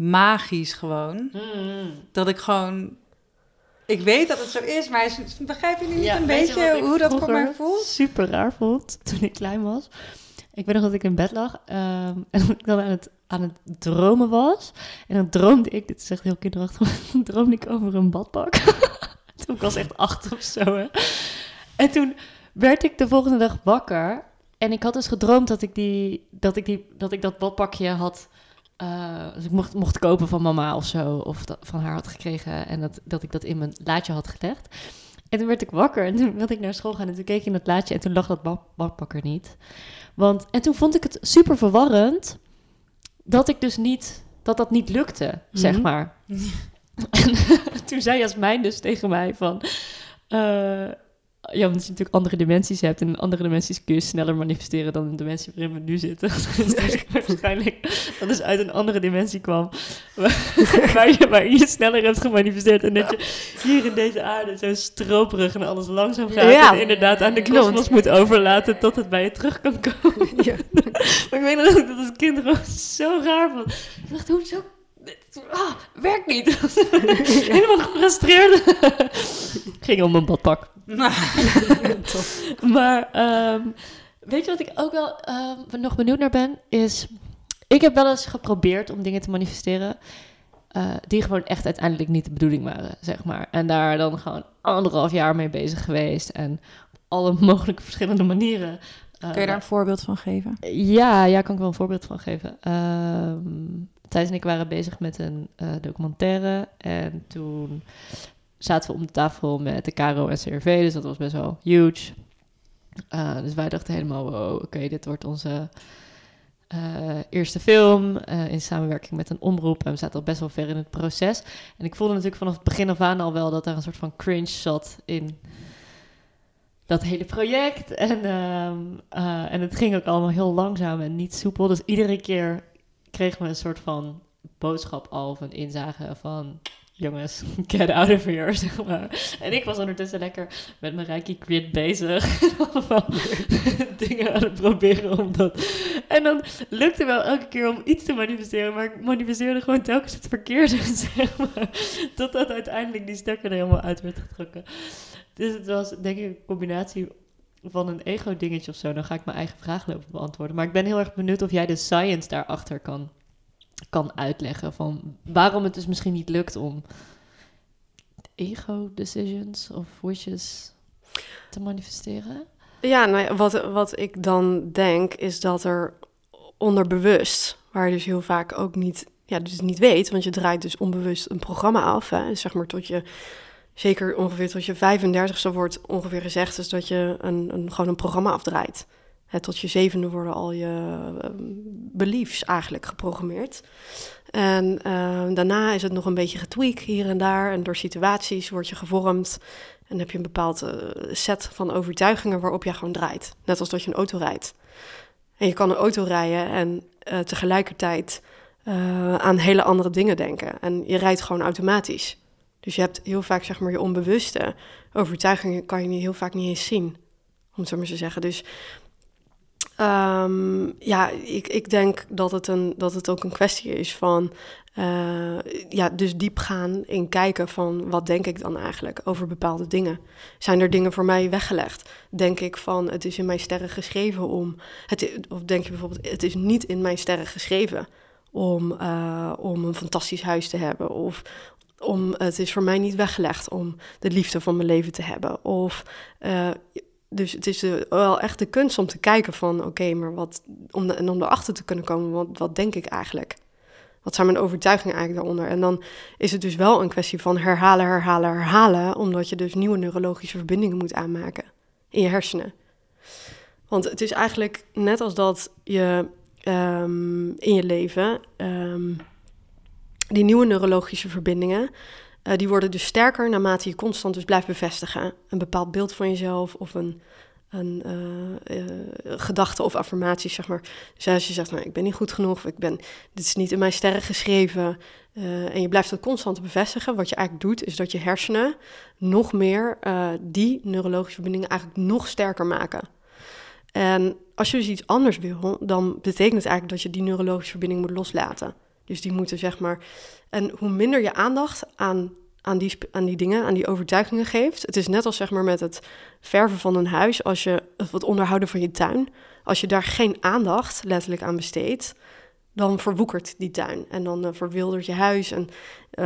magisch gewoon. Mm. Dat ik gewoon... Ik weet dat het zo is, maar begrijpen jullie niet Ja, een beetje hoe dat voor mij voelt? super raar vond toen ik klein was. Ik weet nog dat ik in bed lag ehm, en ik dan aan het, aan het dromen was. En dan droomde ik, dit is echt heel kinderachtig, droomde ik over een badpak. toen ik was echt acht of zo. Hè. En toen werd ik de volgende dag wakker. En ik had dus gedroomd dat ik, die, dat, ik die, dat, ik dat badpakje had. Eh, dus ik mocht, mocht kopen van mama of zo. Of dat van haar had gekregen. En dat, dat ik dat in mijn laadje had gelegd. En toen werd ik wakker en toen wilde ik naar school gaan. En toen keek ik in het laadje en toen lag dat bad- badpak er niet. Want, en toen vond ik het super verwarrend dat ik dus niet, dat dat niet lukte, zeg Mhm. maar. En toen zei Jasmijn dus tegen mij van... eh, ja, omdat je natuurlijk andere dimensies hebt. En in andere dimensies kun je sneller manifesteren dan in de dimensie waarin we nu zitten. Dus dat waarschijnlijk dat dus uit een andere dimensie kwam. Waar, waar je, waarin je sneller hebt gemanifesteerd. En dat je hier in deze aarde zo stroperig en alles langzaam gaat. Ja. En inderdaad aan de kosmos moet overlaten tot het bij je terug kan komen. Ja. Maar ik weet nog dat ik dat als kind gewoon zo raar vond. Ik dacht, hoezo? Ah, werkt niet. Helemaal gefrustreerd. Ging om een badpak. Maar ehm, weet je wat ik ook wel ehm, nog benieuwd naar ben? Is, ik heb wel eens geprobeerd om dingen te manifesteren... eh, die gewoon echt uiteindelijk niet de bedoeling waren, zeg maar. En daar dan gewoon anderhalf jaar mee bezig geweest. En op alle mogelijke verschillende manieren. eh, Kun je daar een voorbeeld van geven? ja, ja, kan ik wel een voorbeeld van geven. Ehm Thijs en ik waren bezig met een eh, documentaire. En toen zaten we om de tafel met de Caro en CRV. Dus dat was best wel huge. Eh, dus wij dachten helemaal, oké, dit wordt onze eh, eerste film. in samenwerking met een omroep. En we zaten al best wel ver in het proces. En ik voelde natuurlijk vanaf het begin af aan al wel dat er een soort van cringe zat in dat hele project. En, ehm, eh, en het ging ook allemaal heel langzaam en niet soepel. Dus iedere keer kregen we een soort van boodschap al of een inzage van... Jongens, get out of here, zeg maar. En ik was ondertussen lekker met mijn Reiki Grid bezig. Dingen aan het proberen om dat... En dan lukte wel elke keer om iets te manifesteren, maar ik manifesteerde gewoon telkens het verkeerde, zeg maar. Totdat uiteindelijk die stekker er helemaal uit werd getrokken. Dus het was denk ik een combinatie van een ego-dingetje of zo. Dan ga ik mijn eigen vraag lopen beantwoorden. Maar ik ben heel erg benieuwd of jij de science daarachter kan, kan uitleggen. Van waarom het dus misschien niet lukt om ego-decisions of wishes te manifesteren. Ja, nou ja, wat, wat ik dan denk is dat er onderbewust, waar je dus heel vaak ook niet, ja, dus niet weet, want je draait dus onbewust een programma af, hè, zeg maar tot je, zeker ongeveer tot je 35ste wordt ongeveer gezegd, is dat je een, een, gewoon een programma afdraait. Tot je zevende worden al je eh, beliefs eigenlijk geprogrammeerd. En eh, daarna is het nog een beetje getweak hier en daar. En door situaties word je gevormd. En heb je een bepaald eh, set van overtuigingen waarop je gewoon draait. Net als dat je een auto rijdt. En je kan een auto rijden en tegelijkertijd aan hele andere dingen denken. En je rijdt gewoon automatisch. Dus je hebt heel vaak zeg maar je onbewuste overtuigingen kan je niet, heel vaak niet eens zien. Om het zo maar te zeggen. Dus ehm, ja, ik, ik denk dat het, een, dat het ook een kwestie is van... eh, ja, dus diep gaan in kijken van wat denk ik dan eigenlijk over bepaalde dingen. Zijn er dingen voor mij weggelegd? Denk ik van het is in mijn sterren geschreven om... Het, of denk je bijvoorbeeld het is niet in mijn sterren geschreven om, eh, om een fantastisch huis te hebben? Of om, het is voor mij niet weggelegd om de liefde van mijn leven te hebben? Of... eh, dus het is eh, wel echt de kunst om te kijken van, oké, maar wat, om, en om erachter te kunnen komen, wat, wat denk ik eigenlijk? Wat zijn mijn overtuigingen eigenlijk daaronder? En dan is het dus wel een kwestie van herhalen, herhalen, herhalen, omdat je dus nieuwe neurologische verbindingen moet aanmaken in je hersenen. Want het is eigenlijk net als dat je ehm, in je leven, ehm, die nieuwe neurologische verbindingen, uh, die worden dus sterker naarmate je constant dus blijft bevestigen. Een bepaald beeld van jezelf of een, een uh, uh, gedachte of affirmatie, zeg maar. Dus als je zegt, nou, ik ben niet goed genoeg, of ik ben, dit is niet in mijn sterren geschreven, en je blijft dat constant bevestigen, wat je eigenlijk doet, is dat je hersenen nog meer die neurologische verbindingen eigenlijk nog sterker maken. En als je dus iets anders wil, dan betekent het eigenlijk dat je die neurologische verbinding moet loslaten. Dus die moeten zeg maar. En hoe minder je aandacht aan, aan, die, aan die dingen, aan die overtuigingen geeft. Het is net als zeg maar met het verven van een huis. Als je het onderhouden van je tuin. Als je daar geen aandacht letterlijk aan besteedt. Dan verwoekert die tuin. En dan uh, verwildert je huis. En uh,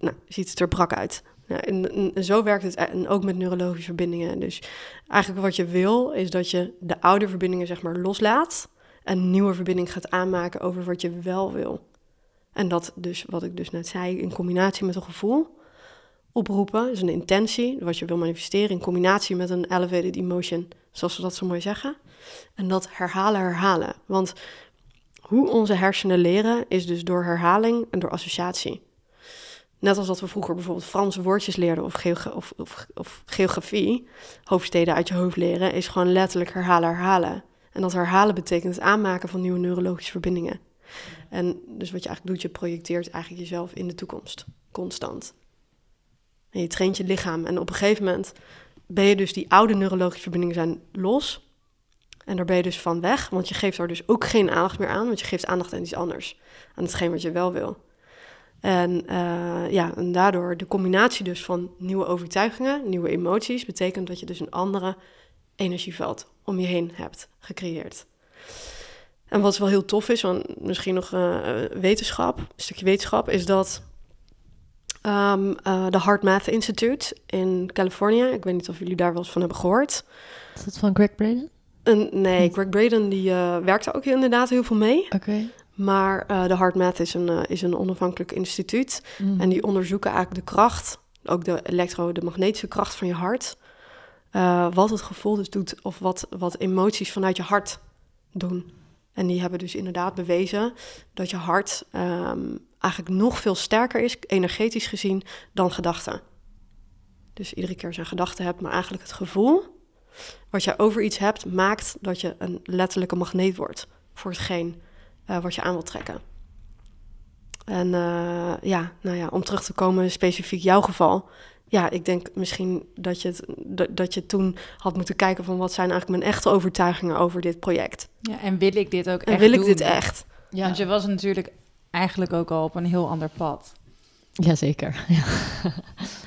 nou, ziet het er brak uit. Nou, en, en, zo werkt het en ook met neurologische verbindingen. Dus eigenlijk wat je wil, is dat je de oude verbindingen zeg maar loslaat een nieuwe verbinding gaat aanmaken over wat je wel wil. En dat dus, wat ik dus net zei, in combinatie met een gevoel oproepen, is een intentie, wat je wil manifesteren, in combinatie met een elevated emotion, zoals we dat zo mooi zeggen. En dat herhalen, herhalen. Want hoe onze hersenen leren, is dus door herhaling en door associatie. Net als dat we vroeger bijvoorbeeld Franse woordjes leerden of, of, of geografie, hoofdsteden uit je hoofd leren, is gewoon letterlijk herhalen, herhalen. En dat herhalen betekent het aanmaken van nieuwe neurologische verbindingen. En dus wat je eigenlijk doet, je projecteert eigenlijk jezelf in de toekomst, constant. En je traint je lichaam. En op een gegeven moment ben je dus die oude neurologische verbindingen zijn los. En daar ben je dus van weg, want je geeft daar dus ook geen aandacht meer aan, want je geeft aandacht aan iets anders, aan hetgeen wat je wel wil. En uh, ja, en daardoor de combinatie dus van nieuwe overtuigingen, nieuwe emoties, betekent dat je dus een andere energieveld om je heen hebt gecreëerd. En wat wel heel tof is, want misschien nog uh, wetenschap, een stukje wetenschap, is dat um, uh, de Heart Math Institute in Californië, ik weet niet of jullie daar wel eens van hebben gehoord. Is dat van Greg Braden? Een, nee, Greg Braden die uh, werkte ook inderdaad heel veel mee. Oké. Maar de Heart Math is een, is een onafhankelijk instituut mm. en die onderzoeken eigenlijk de kracht, ook de elektro, de magnetische kracht van je hart uh, wat het gevoel dus doet of wat, wat emoties vanuit je hart doen. En die hebben dus inderdaad bewezen dat je hart um, eigenlijk nog veel sterker is, energetisch gezien, dan gedachten. Dus iedere keer zijn gedachten hebt, maar eigenlijk het gevoel wat je over iets hebt, maakt dat je een letterlijke magneet wordt voor hetgeen uh, wat je aan wilt trekken. En uh, ja, nou ja, om terug te komen specifiek jouw geval, ja, ik denk misschien dat je, het, dat je toen had moeten kijken van wat zijn eigenlijk mijn echte overtuigingen over dit project. Ja, en wil ik dit ook en echt wil ik dit echt? Ja. Want je was natuurlijk eigenlijk ook al op een heel ander pad. Jazeker.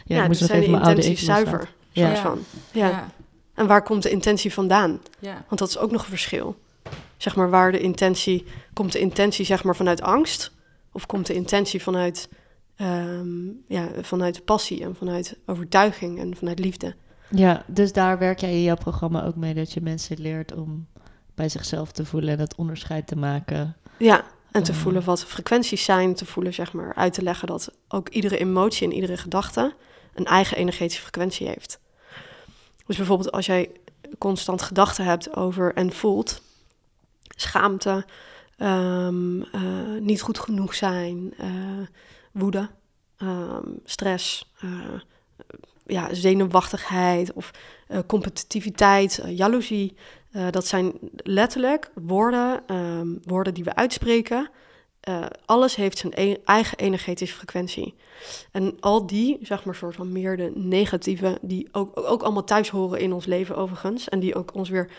Ja, ja, ja dus zijn de intenties zuiver. Ja. Van. Ja. ja. En waar komt de intentie vandaan? Ja. Want dat is ook nog een verschil. Zeg maar, waar de intentie... Komt de intentie zeg maar vanuit angst? Of komt de intentie vanuit um, ja, vanuit passie en vanuit overtuiging en vanuit liefde. Ja, dus daar werk jij in jouw programma ook mee dat je mensen leert om bij zichzelf te voelen en het onderscheid te maken. Ja, en te voelen wat frequenties zijn, te voelen, zeg maar, uit te leggen dat ook iedere emotie en iedere gedachte een eigen energetische frequentie heeft. Dus bijvoorbeeld als jij constant gedachten hebt over en voelt schaamte, um, uh, niet goed genoeg zijn, uh, woede, ehm, stress, uh, ja, zenuwachtigheid of uh, competitiviteit, uh, jaloezie. dat zijn letterlijk woorden, um, woorden die we uitspreken. alles heeft zijn e eigen energetische frequentie. En al die, zeg maar, soort van meer de negatieve, die ook, ook allemaal thuis horen in ons leven overigens. En die ook ons weer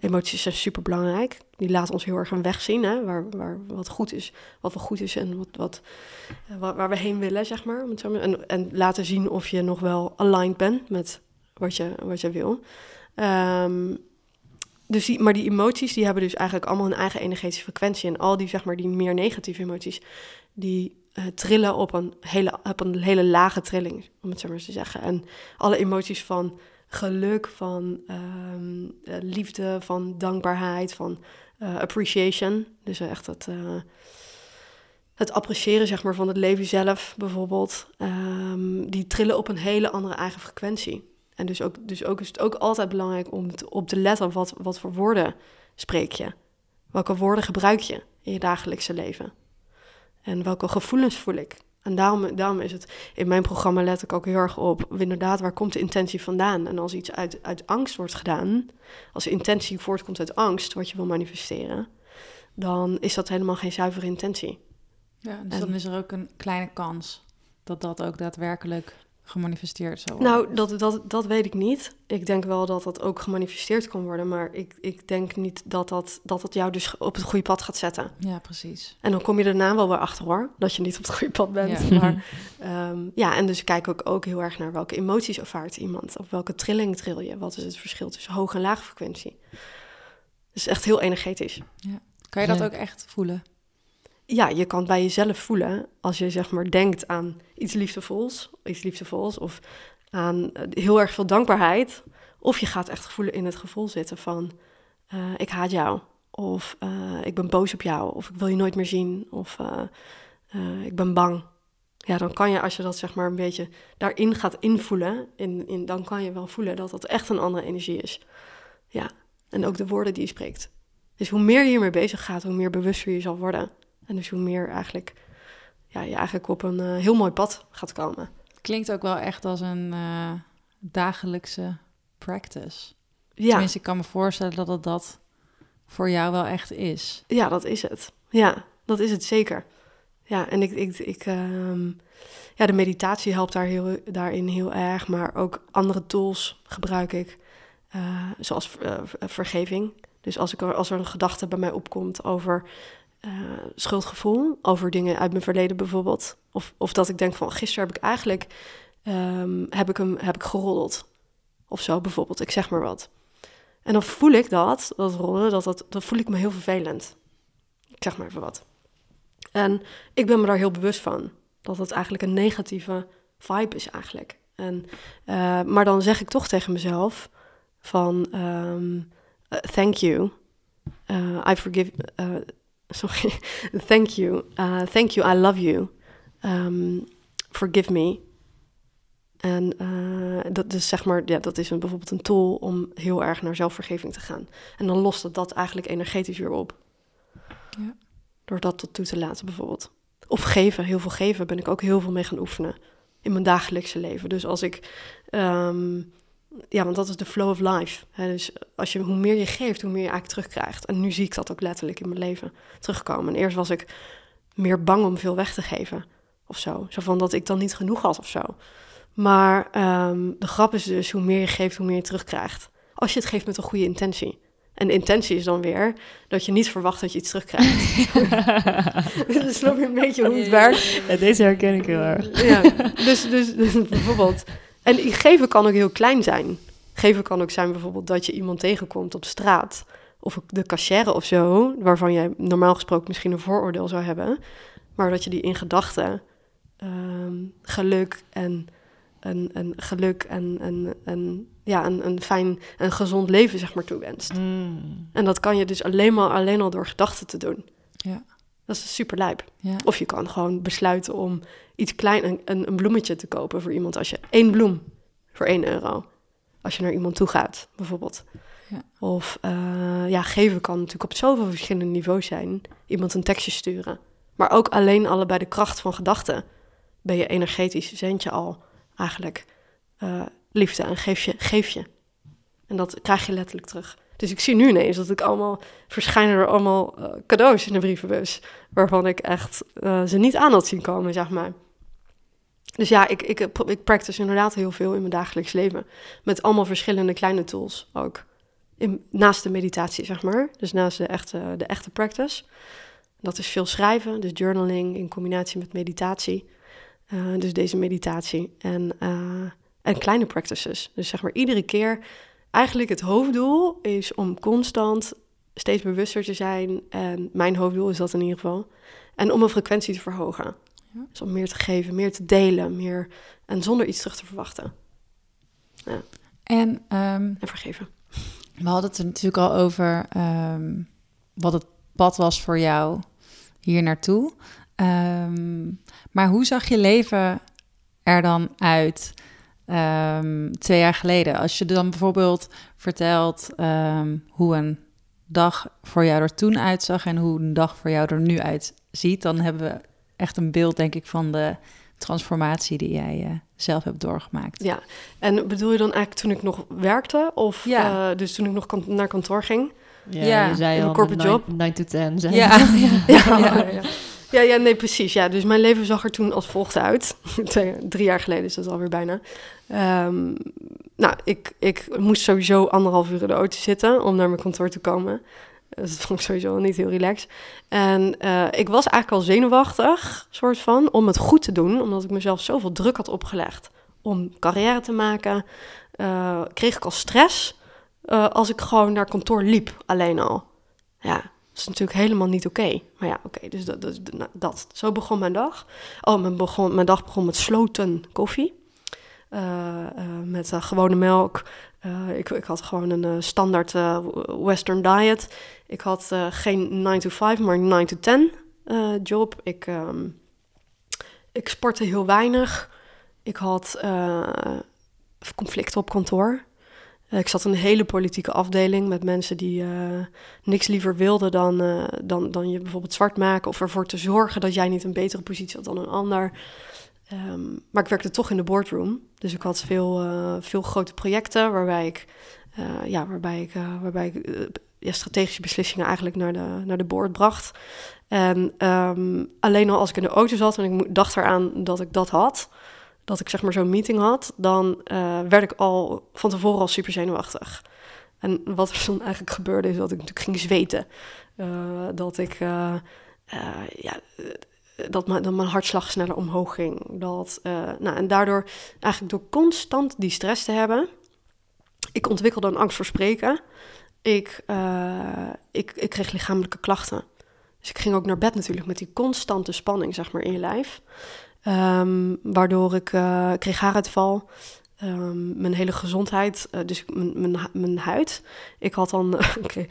Emoties zijn super belangrijk. Die laten ons heel erg een weg zien, hè? Waar, waar wat goed is, wat wel goed is en wat, wat, eh, waar, we heen willen, zeg maar. En, en laten zien of je nog wel aligned bent met wat je, wat je wil. Um, dus die, maar die emoties, die hebben dus eigenlijk allemaal een eigen energetische frequentie. En al die, zeg maar, die meer negatieve emoties, die uh, trillen op een, hele, op een hele lage trilling, om het zo maar te zeggen. En alle emoties van geluk, van ehm, eh, liefde, van dankbaarheid, van uh, appreciation. Dus echt het, uh, het appreciëren zeg maar, van het leven zelf bijvoorbeeld. Um, die trillen op een hele andere eigen frequentie. En dus ook, dus ook is het ook altijd belangrijk om op te letten wat, wat voor woorden spreek je. Welke woorden gebruik je in je dagelijkse leven? En welke gevoelens voel ik? En daarom, daarom is het in mijn programma let ik ook heel erg op, inderdaad, waar komt de intentie vandaan? En als iets uit, uit angst wordt gedaan, als de intentie voortkomt uit angst, wat je wil manifesteren, dan is dat helemaal geen zuivere intentie. Ja, dus En- dan is er ook een kleine kans dat dat ook daadwerkelijk gemanifesteerd worden. Nou, dat, dat, dat weet ik niet. Ik denk wel dat dat ook gemanifesteerd kan worden, maar ik, ik denk niet dat dat, dat dat jou dus op het goede pad gaat zetten. Ja, precies. En dan kom je daarna wel weer achter hoor, dat je niet op het goede pad bent. Ja. Maar ehm, ja, en dus kijk ik ook heel erg naar welke emoties ervaart iemand. Op welke trilling tril je. Wat is het verschil tussen hoog en laag frequentie? Dus echt heel energetisch. Kan je dat Ja. ook echt voelen? Ja, je kan bij jezelf voelen als je zeg maar denkt aan iets liefdevols, iets liefdevols of aan eh, heel erg veel dankbaarheid. Of je gaat echt voelen in het gevoel zitten van eh, ik haat jou. Of eh, ik ben boos op jou. Of ik wil je nooit meer zien. Of ik ben bang. Ja, dan kan je als je dat zeg maar een beetje daarin gaat invoelen, in, in, dan kan je wel voelen dat dat echt een andere energie is. Ja, en ook de woorden die je spreekt. Dus hoe meer je hiermee bezig gaat, hoe meer bewuster je zal worden. En dus hoe meer eigenlijk, ja, je eigenlijk op een eh, heel mooi pad gaat komen. Klinkt ook wel echt als een eh, dagelijkse practice. Ja, Tenminste, ik kan me voorstellen dat het dat voor jou wel echt is. ja dat is het. Ja, dat is het zeker. Ja, en ik, ik, ik ehm, ja, de meditatie helpt daar heel, daarin heel erg, maar ook andere tools gebruik ik, eh, zoals vergeving. Dus als, ik er, als er een gedachte bij mij opkomt over eh, schuldgevoel, over dingen uit mijn verleden bijvoorbeeld, of, of dat ik denk van gisteren heb ik eigenlijk ehm, heb ik hem heb ik geroddeld of zo bijvoorbeeld, ik zeg maar wat. En dan voel ik dat, dat rollen, dat, dat, dat voel ik me heel vervelend. Ik zeg maar even wat. En ik ben me daar heel bewust van. Dat het eigenlijk een negatieve vibe is eigenlijk. En, eh, maar dan zeg ik toch tegen mezelf van... ehm, eh, thank you. I forgive... sorry. thank you. Uh, thank you. I love you. Um, forgive me. En eh, dat is zeg maar, ja, dat is een, bijvoorbeeld een tool om heel erg naar zelfvergeving te gaan. En dan lost het dat eigenlijk energetisch weer op. Ja. Door dat tot toe te laten bijvoorbeeld. Of geven, heel veel geven ben ik ook heel veel mee gaan oefenen in mijn dagelijkse leven. Dus als ik, ehm, ja, want dat is de flow of life. Hè? Dus als je, hoe meer je geeft, hoe meer je eigenlijk terugkrijgt. En nu zie ik dat ook letterlijk in mijn leven terugkomen. En eerst was ik meer bang om veel weg te geven of zo. Zo van dat ik dan niet genoeg had of zo. Maar ehm, de grap is dus, hoe meer je geeft, hoe meer je terugkrijgt. Als je het geeft met een goede intentie. En de intentie is dan weer dat je niet verwacht dat je iets terugkrijgt. dus snap je een beetje hoe het werkt? Ja, deze herken ik heel erg. Ja, dus, dus, dus bijvoorbeeld... En geven kan ook heel klein zijn. Geven kan ook zijn bijvoorbeeld dat je iemand tegenkomt op straat... of de cashier of zo, waarvan jij normaal gesproken misschien een vooroordeel zou hebben... maar dat je die in gedachten ehm, geluk en een, een geluk en, en, en ja, een, een fijn en gezond leven zeg maar toewenst. Mm. En dat kan je dus alleen maar alleen al door gedachten te doen. Ja. Dat is super lijp. Ja. Of je kan gewoon besluiten om iets klein, een, een, een bloemetje te kopen voor iemand. Als je één bloem voor één euro. Als je naar iemand toe gaat, bijvoorbeeld. Ja. Of eh, ja, geven kan natuurlijk op zoveel verschillende niveaus zijn. Iemand een tekstje sturen. Maar ook alleen allebei de kracht van gedachten. Ben je energetisch, zend je al eigenlijk eh, liefde en geef je, geef je. En dat krijg je letterlijk terug. Dus ik zie nu ineens dat ik allemaal verschijnen er allemaal eh, cadeaus in de brievenbus. Waarvan ik echt eh, ze niet aan had zien komen, zeg maar. Dus ja, ik, ik, ik practice inderdaad heel veel in mijn dagelijks leven. Met allemaal verschillende kleine tools ook. Naast de meditatie, zeg maar. Dus naast de echte, de echte practice. Dat is veel schrijven, dus journaling in combinatie met meditatie. Eh, dus deze meditatie. En, eh, en kleine practices. Dus zeg maar iedere keer. Eigenlijk het hoofddoel is om constant steeds bewuster te zijn. En mijn hoofddoel is dat in ieder geval. En om een frequentie te verhogen. Ja. Dus om meer te geven, meer te delen, meer en zonder iets terug te verwachten. En ehm, En vergeven. we hadden het er natuurlijk al over ehm, wat het pad was voor jou hier naartoe. Ehm, maar hoe zag je leven er dan uit twee jaar geleden? Als je dan bijvoorbeeld vertelt hoe een dag voor jou er toen uitzag en hoe een dag voor jou er nu uitziet, dan hebben we echt een beeld, denk ik, van de transformatie die jij uh, zelf hebt doorgemaakt. Ja, en bedoel je dan eigenlijk toen ik nog werkte? Of Ja. eh, dus toen ik nog kan- naar kantoor ging? Ja, Ja, je zei in een al corporate nine- job. 9 to 10. Zei Ja. je. Ja, Ja. Ja. ja, nee, precies. Ja, dus mijn leven zag er toen als volgt uit. Twee- Drie jaar geleden is dat alweer bijna. Ehm, nou, ik, ik moest sowieso anderhalf uur in de auto zitten om naar mijn kantoor te komen. Dus dat vond ik sowieso niet heel relaxed. En eh, ik was eigenlijk al zenuwachtig, soort van, om het goed te doen. Omdat ik mezelf zoveel druk had opgelegd om carrière te maken. eh, kreeg ik al stress eh, als ik gewoon naar kantoor liep, alleen al. Ja, dat is natuurlijk helemaal niet oké. Maar ja, oké, dus dat, dat, nou, dat. Zo begon mijn dag. Oh, mijn, begon, mijn dag begon met sloten koffie. Eh, eh, met eh, gewone melk. Ik, ik had gewoon een standaard western diet. Ik had geen 9 to 5, maar 9 to 10 eh, job. Ik, ehm, ik sportte heel weinig. Ik had conflicten op kantoor. Eh, ik zat in een hele politieke afdeling met mensen die eh, niks liever wilden dan, eh, dan, dan je bijvoorbeeld zwart maken of ervoor te zorgen dat jij niet een betere positie had dan een ander. Ehm, maar ik werkte toch in de boardroom. Dus ik had veel, veel grote projecten waarbij ik, ja, waarbij ik, waarbij ik ja, strategische beslissingen eigenlijk naar de, naar de board bracht. En ehm, alleen al als ik in de auto zat en ik dacht eraan dat ik dat had, dat ik zeg maar zo'n meeting had, dan eh, werd ik al van tevoren al super zenuwachtig. En wat er dan eigenlijk gebeurde is dat ik natuurlijk ging zweten. Eh, dat ik, eh, ja, dat, mijn, mijn hartslag sneller omhoog ging. Dat, nou, en daardoor, eigenlijk door constant die stress te hebben, ik ontwikkelde een angst voor spreken. Ik, ik, ik kreeg lichamelijke klachten. Dus ik ging ook naar bed natuurlijk met die constante spanning, zeg maar, in je lijf. Ehm, waardoor ik ik kreeg haaruitval. Ehm, mijn hele gezondheid, eh, dus mijn, mijn, mijn huid. Ik had dan, oké,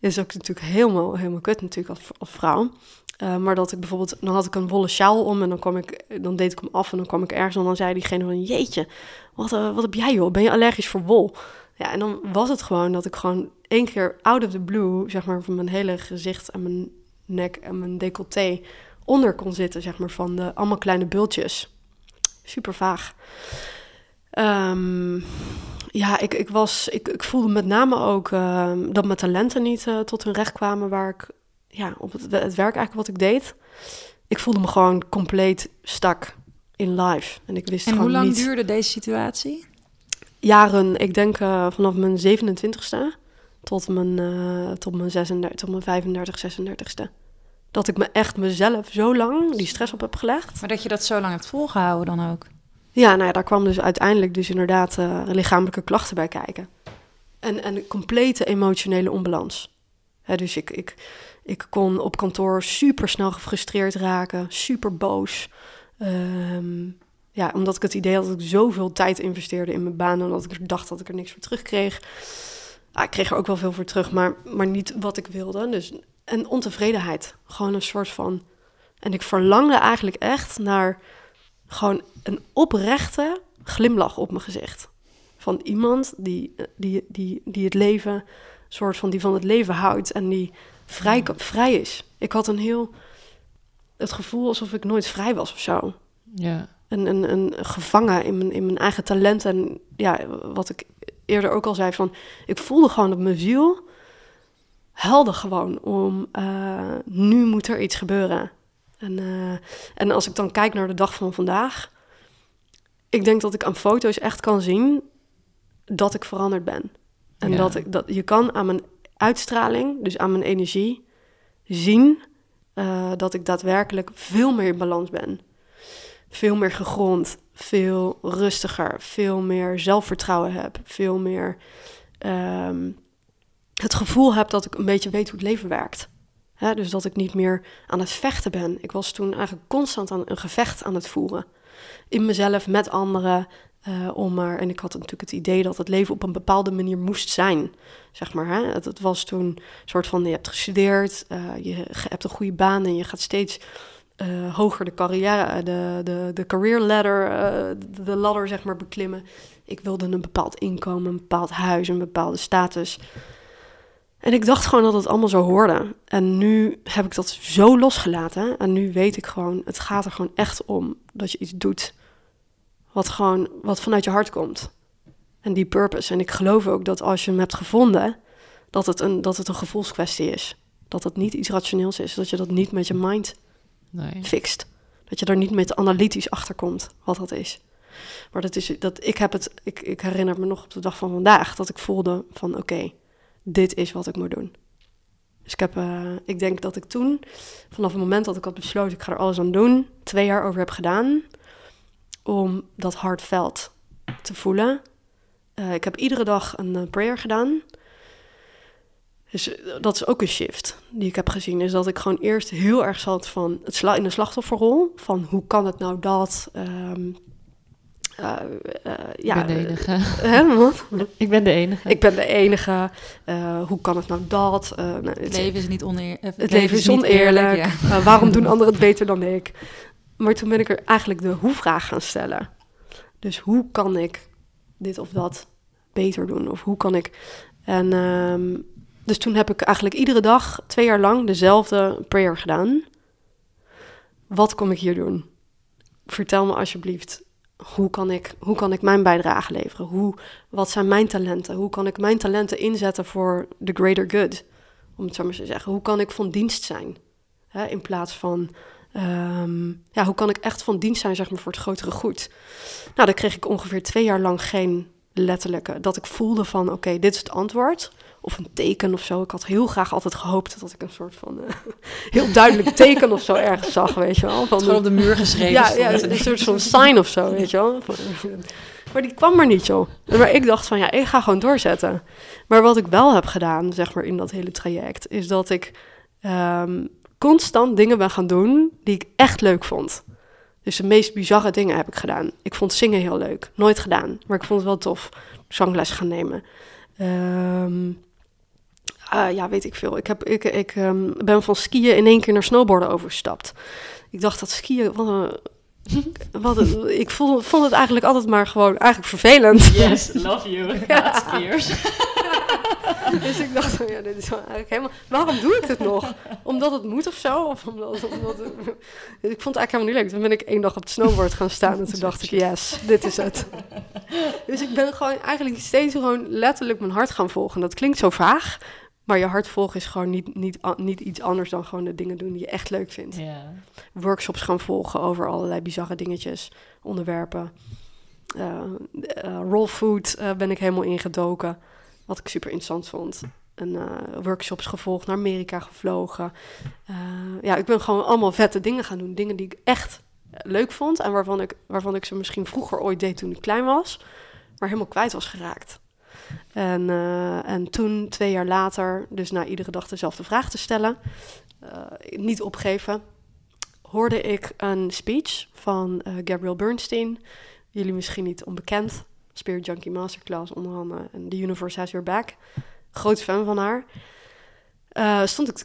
is ook natuurlijk helemaal, helemaal kut natuurlijk als, als vrouw. Eh, maar dat ik bijvoorbeeld, dan had ik een wollen sjaal om en dan, kwam ik, dan deed ik hem af en dan kwam ik ergens en dan zei diegene van, jeetje, wat, eh, wat heb jij joh, ben je allergisch voor wol? Ja, en dan was het gewoon dat ik gewoon één keer out of the blue, zeg maar, van mijn hele gezicht en mijn nek en mijn decolleté onder kon zitten, zeg maar, van de allemaal kleine bultjes. Super vaag. Ehm, ja, ik, ik, was, ik, ik voelde met name ook ehm, dat mijn talenten niet eh, tot hun recht kwamen waar ik, ja, op het, het werk eigenlijk wat ik deed. Ik voelde me gewoon compleet stak in live. En ik wist En gewoon hoe lang niet... duurde deze situatie? Jaren, ik denk eh, vanaf mijn 27ste tot mijn, eh, tot mijn, 36, tot mijn 35, 36ste. Dat ik me echt mezelf zo lang die stress op heb gelegd. Maar dat je dat zo lang hebt volgehouden dan ook. Ja, nou ja, daar kwam dus uiteindelijk dus inderdaad eh, lichamelijke klachten bij kijken. En, en een complete emotionele onbalans. Hè, dus ik, ik, ik kon op kantoor super snel gefrustreerd raken, super boos. Ehm, ja, omdat ik het idee had dat ik zoveel tijd investeerde in mijn baan... en dat ik dacht dat ik er niks voor terugkreeg. Ah, ik kreeg er ook wel veel voor terug, maar, maar niet wat ik wilde. Dus, en ontevredenheid. Gewoon een soort van... En ik verlangde eigenlijk echt naar gewoon een oprechte glimlach op mijn gezicht. Van iemand die, die, die, die het leven, soort van die van het leven houdt en die vrij, vrij is. Ik had een heel het gevoel alsof ik nooit vrij was of zo. Ja. Een, een, een gevangen in mijn, in mijn eigen talent. En ja, wat ik eerder ook al zei, van ik voelde gewoon dat mijn ziel helde gewoon om eh, nu moet er iets gebeuren. En, eh, en als ik dan kijk naar de dag van vandaag, ik denk dat ik aan foto's echt kan zien dat ik veranderd ben. En Ja. dat, ik, dat je kan aan mijn uitstraling, dus aan mijn energie, zien eh, dat ik daadwerkelijk veel meer in balans ben. Veel meer gegrond, veel rustiger, veel meer zelfvertrouwen heb, veel meer ehm, het gevoel heb dat ik een beetje weet hoe het leven werkt. Dus dat ik niet meer aan het vechten ben. Ik was toen eigenlijk constant aan een gevecht aan het voeren. In mezelf, met anderen. eh, om maar, en ik had natuurlijk het idee dat het leven op een bepaalde manier moest zijn. Zeg maar? Het, het was toen een soort van: je hebt gestudeerd, eh, je hebt een goede baan en je gaat steeds eh, hoger de carrière, de, de, de career ladder, de, de ladder zeg maar beklimmen. Ik wilde een bepaald inkomen, een bepaald huis, een bepaalde status. En ik dacht gewoon dat het allemaal zo hoorde. En nu heb ik dat zo losgelaten. En nu weet ik gewoon, het gaat er gewoon echt om dat je iets doet. Wat gewoon, wat vanuit je hart komt. En die purpose. En ik geloof ook dat als je hem hebt gevonden, dat het een, dat het een gevoelskwestie is. Dat het niet iets rationeels is. Dat je dat niet met je mind Nee. fixt. Dat je er niet met analytisch achter komt wat dat is. Maar dat is dat ik heb het. Ik, ik herinner me nog op de dag van vandaag dat ik voelde van oké, dit is wat ik moet doen. Dus ik heb, eh, ik denk dat ik toen, vanaf het moment dat ik had besloten, ik ga er alles aan doen, twee jaar over heb gedaan om dat hard veld te voelen. Eh, ik heb iedere dag een eh, prayer gedaan. Dus dat is ook een shift die ik heb gezien. Is dat ik gewoon eerst heel erg zat van het sla in de slachtofferrol. Van hoe kan het nou dat. ehm, eh, eh, ja, ik ben de enige. eh, hè, wat? ik ben de enige. Ik ben de enige. Eh, hoe kan het nou dat? Eh, nou, Het het, leven is niet oneer... eh, het leven is oneerlijk. ja. Eh, waarom doen anderen het beter dan ik? Maar toen ben ik er eigenlijk de hoe-vraag gaan stellen. Dus hoe kan ik dit of dat beter doen? Of hoe kan ik... En ehm, dus toen heb ik eigenlijk iedere dag, twee jaar lang, dezelfde prayer gedaan. Wat kom ik hier doen? Vertel me alsjeblieft, hoe kan ik, hoe kan ik mijn bijdrage leveren? Hoe, wat zijn mijn talenten? Hoe kan ik mijn talenten inzetten voor the greater good? Om het zo maar te zeggen. Hoe kan ik van dienst zijn? Hè, in plaats van, ehm, ja, hoe kan ik echt van dienst zijn zeg maar, voor het grotere goed? Nou, dan kreeg ik ongeveer twee jaar lang geen letterlijke, dat ik voelde van, oké, dit is het antwoord. Of een teken of zo. Ik had heel graag altijd gehoopt dat ik een soort van eh, heel duidelijk teken of zo ergens zag, weet je wel. Van, Gewoon op de muur geschreven ja, ja, een soort van sign of zo, weet je wel. Maar die kwam maar niet, joh. Maar ik dacht van, ja, ik ga gewoon doorzetten. Maar wat ik wel heb gedaan, zeg maar, in dat hele traject... is dat ik ehm, constant dingen ben gaan doen die ik echt leuk vond. Dus de meest bizarre dingen heb ik gedaan. Ik vond zingen heel leuk. Nooit gedaan, maar ik vond het wel tof. Zangles gaan nemen. Ehm, ah, ja, weet ik veel. Ik, heb, ik, ik ehm, ben van skiën in één keer naar snowboarden overgestapt. Ik dacht dat skiën... Wat een, wat een- ik vond, vond het eigenlijk altijd maar gewoon eigenlijk vervelend. Yes, love you. Ja. Skiers. Dus ik dacht, ja, dit is eigenlijk helemaal... Waarom doe ik dit nog? Omdat het moet of zo? Of omdat, omdat Dus ik vond het eigenlijk helemaal niet leuk. Toen ben ik één dag op het snowboard gaan staan en toen dacht ik, yes, dit is het. Dus ik ben gewoon eigenlijk steeds gewoon letterlijk mijn hart gaan volgen. Dat klinkt zo vaag, maar je hart volgen is gewoon niet, niet, niet iets anders dan gewoon de dingen doen die je echt leuk vindt. Ja. Workshops gaan volgen over allerlei bizarre dingetjes, onderwerpen. Eh eh, raw food eh, ben ik helemaal ingedoken, wat ik super interessant vond. En workshops gevolgd, naar Amerika gevlogen. Ja, ik ben gewoon allemaal vette dingen gaan doen. Dingen die ik echt leuk vond en waarvan ik, waarvan ik ze misschien vroeger ooit deed toen ik klein was, maar helemaal kwijt was geraakt. En, eh, en toen, twee jaar later, dus na iedere dag dezelfde vraag te stellen, eh, niet opgeven, hoorde ik een speech van eh, Gabrielle Bernstein. Jullie misschien niet onbekend. Spirit Junkie Masterclass onder andere. En The Universe Has Your Back. Groot fan van haar. Stond ik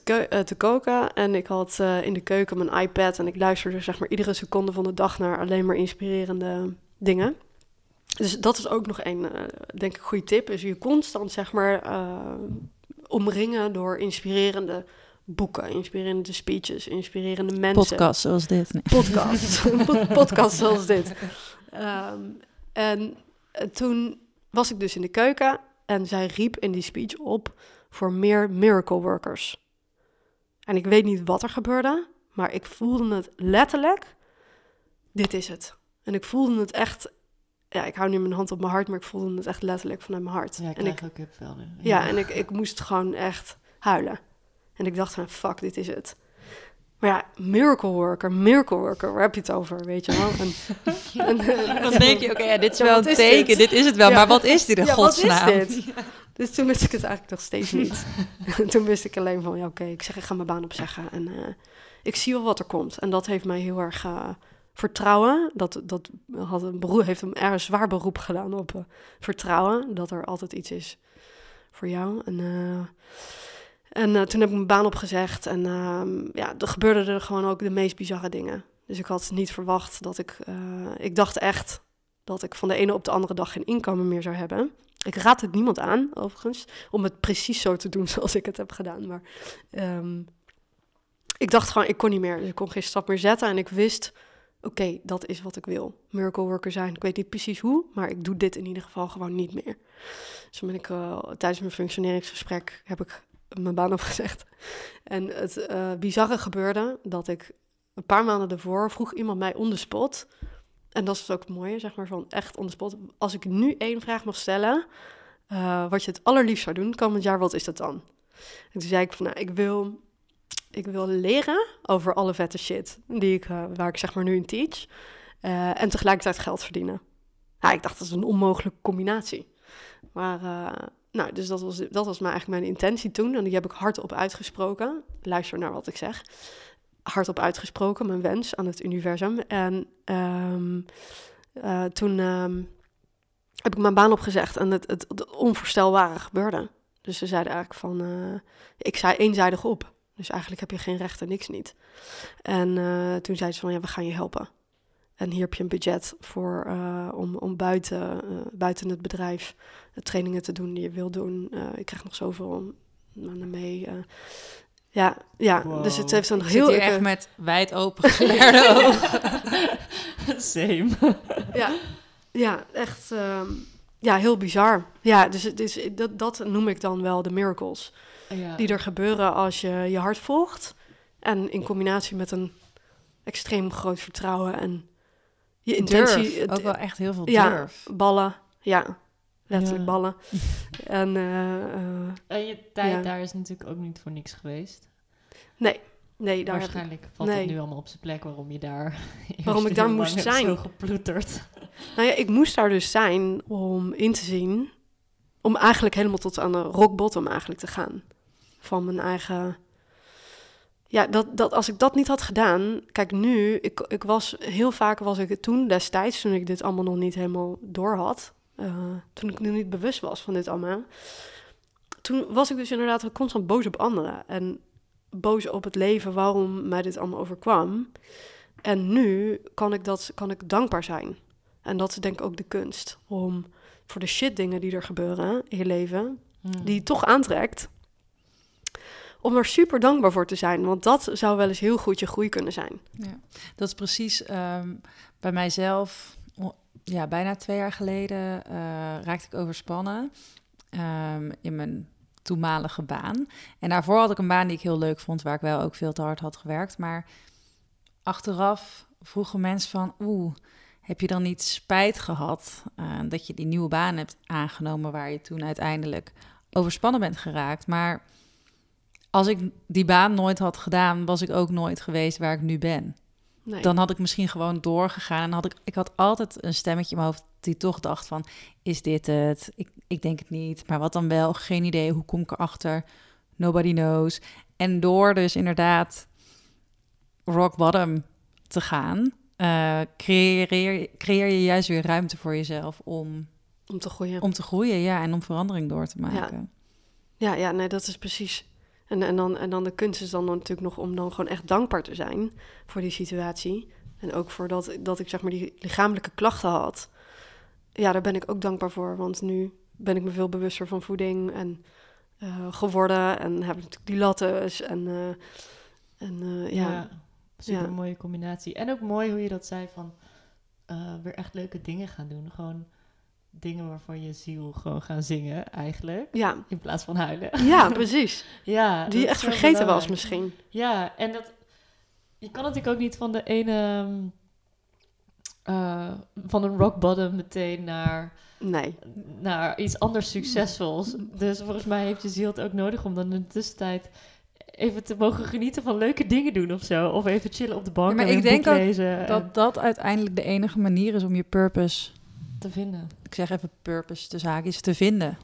te, koken en ik had in de keuken mijn iPad en ik luisterde zeg maar iedere seconde van de dag naar alleen maar inspirerende dingen. Dus dat is ook nog een, eh, denk ik, goede tip. Is je constant zeg maar eh, omringen door inspirerende boeken, inspirerende speeches, inspirerende mensen Podcast zoals dit. Nee. podcast. Pod- podcast zoals dit. Ehm, en eh, toen was ik dus in de keuken en zij riep in die speech op voor meer miracle workers. En ik weet niet wat er gebeurde, maar ik voelde het letterlijk. Dit is het. En ik voelde het echt. Ja, ik hou nu mijn hand op mijn hart, maar ik voelde het echt letterlijk vanuit mijn hart. Ja, ik en ik, ook nu. ja, en ik, ik moest gewoon echt huilen. En ik dacht van, fuck, dit is het. Maar ja, miracle worker, miracle worker, waar heb je het over, weet je wel? En, en, Dan denk je, oké, ja, dit is Ja, wel een is teken, dit? dit? is het wel. Ja. Maar wat is dit in ja, wat is godsnaam? dit? Dus toen wist ik het eigenlijk nog steeds niet. toen wist ik alleen van, ja, oké, ik zeg, ik ga mijn baan opzeggen. En eh, ik zie wel wat er komt. En dat heeft mij heel erg eh, vertrouwen. Dat, dat had een beroep, heeft een erg zwaar beroep gedaan op eh, vertrouwen. Dat er altijd iets is voor jou. En, eh, en eh, toen heb ik mijn baan opgezegd. En ehm, ja, er gebeurden er gewoon ook de meest bizarre dingen. Dus ik had niet verwacht dat ik... ik dacht echt dat ik van de ene op de andere dag geen inkomen meer zou hebben. Ik raad het niemand aan, overigens, om het precies zo te doen zoals ik het heb gedaan. Maar ehm, ik dacht gewoon, ik kon niet meer. Dus ik kon geen stap meer zetten. En ik wist, oké, dat is wat ik wil. Miracle worker zijn. Ik weet niet precies hoe, maar ik doe dit in ieder geval gewoon niet meer. Dus toen ben ik uh, tijdens mijn functioneringsgesprek heb ik mijn baan opgezegd. En het uh, bizarre gebeurde dat ik een paar maanden ervoor vroeg iemand mij on the spot. En dat is ook het mooie, zeg maar, van echt on the spot. Als ik nu één vraag mag stellen, uh, wat je het allerliefst zou doen komend jaar, wat is dat dan? En toen zei ik van, nou, ik wil, ik wil leren over alle vette shit die ik, uh, waar ik zeg maar nu in teach. Uh, en tegelijkertijd geld verdienen. Ik dacht, dat is een onmogelijke combinatie. Maar, nou, dus dat was, dat was maar eigenlijk mijn intentie toen. En die heb ik hardop uitgesproken. Luister naar wat ik zeg hardop uitgesproken, mijn wens aan het universum. En uh, toen um, heb ik mijn baan opgezegd en het, het, onvoorstelbare gebeurde. Dus ze zeiden eigenlijk van, ik zei eenzijdig op. Dus eigenlijk heb je geen recht en niks niet. En uh, toen zeiden ze van, ja, we gaan je helpen. En hier heb je een budget voor om, om buiten, buiten het bedrijf trainingen te doen die je wil doen. ik krijg nog zoveel mee. Ja, ja. Wow. dus het heeft een ik heel... Zit hier echt met wijd open gesleerde ogen. Same. ja, ja, echt um, ja, heel bizar. Ja, dus het is, dat, dat noem ik dan wel de miracles. Ja. Die er gebeuren als je je hart volgt. En in combinatie met een extreem groot vertrouwen en je intentie. Durf. Ook wel echt heel veel durf. Ja, ballen. Ja, letterlijk ja. ballen. en, uh, uh, en je tijd ja. daar is natuurlijk ook niet voor niks geweest. Nee, nee. Daar Waarschijnlijk ik... valt nee. het nu allemaal op zijn plek waarom je daar... waarom ik daar moest zijn. Zo geploeterd. Nou ja, ik moest daar dus zijn om in te zien... om eigenlijk helemaal tot aan de rock bottom eigenlijk te gaan. Van mijn eigen... Ja, dat, dat, als ik dat niet had gedaan... Kijk, nu, ik, ik was heel vaak was ik het toen destijds... toen ik dit allemaal nog niet helemaal door had... Uh, toen ik nu niet bewust was van dit allemaal. Toen was ik dus inderdaad constant boos op anderen. En boos op het leven waarom mij dit allemaal overkwam. En nu kan ik, dat, kan ik dankbaar zijn. En dat is denk ik ook de kunst. Om voor de shit dingen die er gebeuren in je leven, hmm. die je toch aantrekt, om er super dankbaar voor te zijn. Want dat zou wel eens heel goed je groei kunnen zijn. Ja, dat is precies um, bij mijzelf ja, bijna twee jaar geleden uh, raakte ik overspannen um, in mijn toenmalige baan. En daarvoor had ik een baan die ik heel leuk vond, waar ik wel ook veel te hard had gewerkt. Maar achteraf vroegen mensen van, oeh, heb je dan niet spijt gehad uh, dat je die nieuwe baan hebt aangenomen waar je toen uiteindelijk overspannen bent geraakt? Maar als ik die baan nooit had gedaan, was ik ook nooit geweest waar ik nu ben. Nee. Dan had ik misschien gewoon doorgegaan. En had ik, ik had altijd een stemmetje in mijn hoofd die toch dacht van... is dit het? Ik, ik denk het niet. Maar wat dan wel? Geen idee. Hoe kom ik erachter? Nobody knows. En door dus inderdaad rock bottom te gaan... Uh, creëer, creëer je juist weer ruimte voor jezelf om... Om te groeien. Om te groeien, ja. En om verandering door te maken. Ja, ja, ja nee, dat is precies en, en, dan, en dan de kunst is dan natuurlijk nog om dan gewoon echt dankbaar te zijn voor die situatie. En ook voor dat, dat ik zeg maar die lichamelijke klachten had. Ja, daar ben ik ook dankbaar voor. Want nu ben ik me veel bewuster van voeding en uh, geworden. En heb ik natuurlijk die lattes. En, uh, en uh, ja. ja. Super ja. mooie combinatie. En ook mooi hoe je dat zei van weer echt leuke dingen gaan doen. Gewoon dingen waarvan je ziel gewoon gaan zingen, eigenlijk. Ja. In plaats van huilen. Ja, precies. ja. Die je echt vergeten was misschien. Ja, en dat... Je kan natuurlijk ook niet van de ene... Uh, van een rock bottom meteen naar... Nee. Naar iets anders succesvols. Dus volgens mij heeft je ziel het ook nodig om dan in de tussentijd even te mogen genieten van leuke dingen doen of zo. Of even chillen op de bank ja, maar en ik denk lezen. dat dat uiteindelijk de enige manier is om je purpose te vinden. Ik zeg even purpose de zaak is te vinden.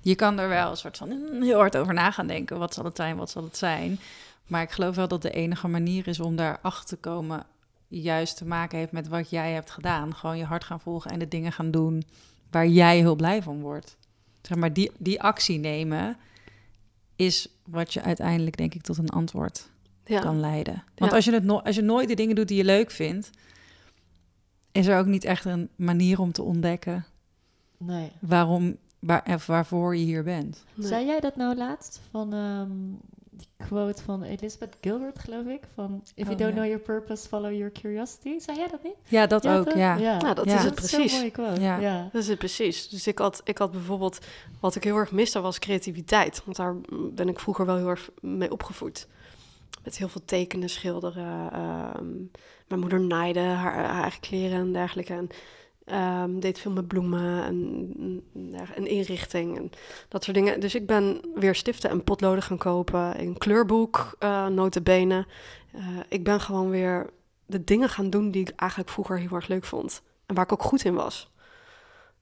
Je kan er wel een soort van heel hard over na gaan denken. Wat zal het zijn, wat zal het zijn? Maar ik geloof wel dat de enige manier is om daar achter te komen... juist te maken heeft met wat jij hebt gedaan. Gewoon je hart gaan volgen en de dingen gaan doen waar jij heel blij van wordt. Zeg maar, die, die actie nemen is wat je uiteindelijk, denk ik, tot een antwoord ja. kan leiden. Want als, je het no als je nooit de dingen doet die je leuk vindt is er ook niet echt een manier om te ontdekken nee. waarom, waar, of waarvoor je hier bent. Nee. Zei jij dat nou laatst van ehm, die quote van Elizabeth Gilbert, geloof ik? Van If you Oh, don't ja. know your purpose, follow your curiosity. Zei jij dat niet? Ja, dat ook, toch? ja. Nou, dat Ja. is het Dat is precies. zo'n mooie quote. Ja. Ja. Dat is het precies. Dus ik had, ik had bijvoorbeeld, wat ik heel erg miste, was creativiteit. Want daar ben ik vroeger wel heel erg mee opgevoed. Met heel veel tekenen, schilderen. ehm, mijn moeder naaide haar, haar eigen kleren en dergelijke. En ehm, deed veel met bloemen en, en, inrichting en dat soort dingen. Dus ik ben weer stiften en potloden gaan kopen. Een kleurboek, eh notabene. Eh, ik ben gewoon weer de dingen gaan doen die ik eigenlijk vroeger heel erg leuk vond. En waar ik ook goed in was.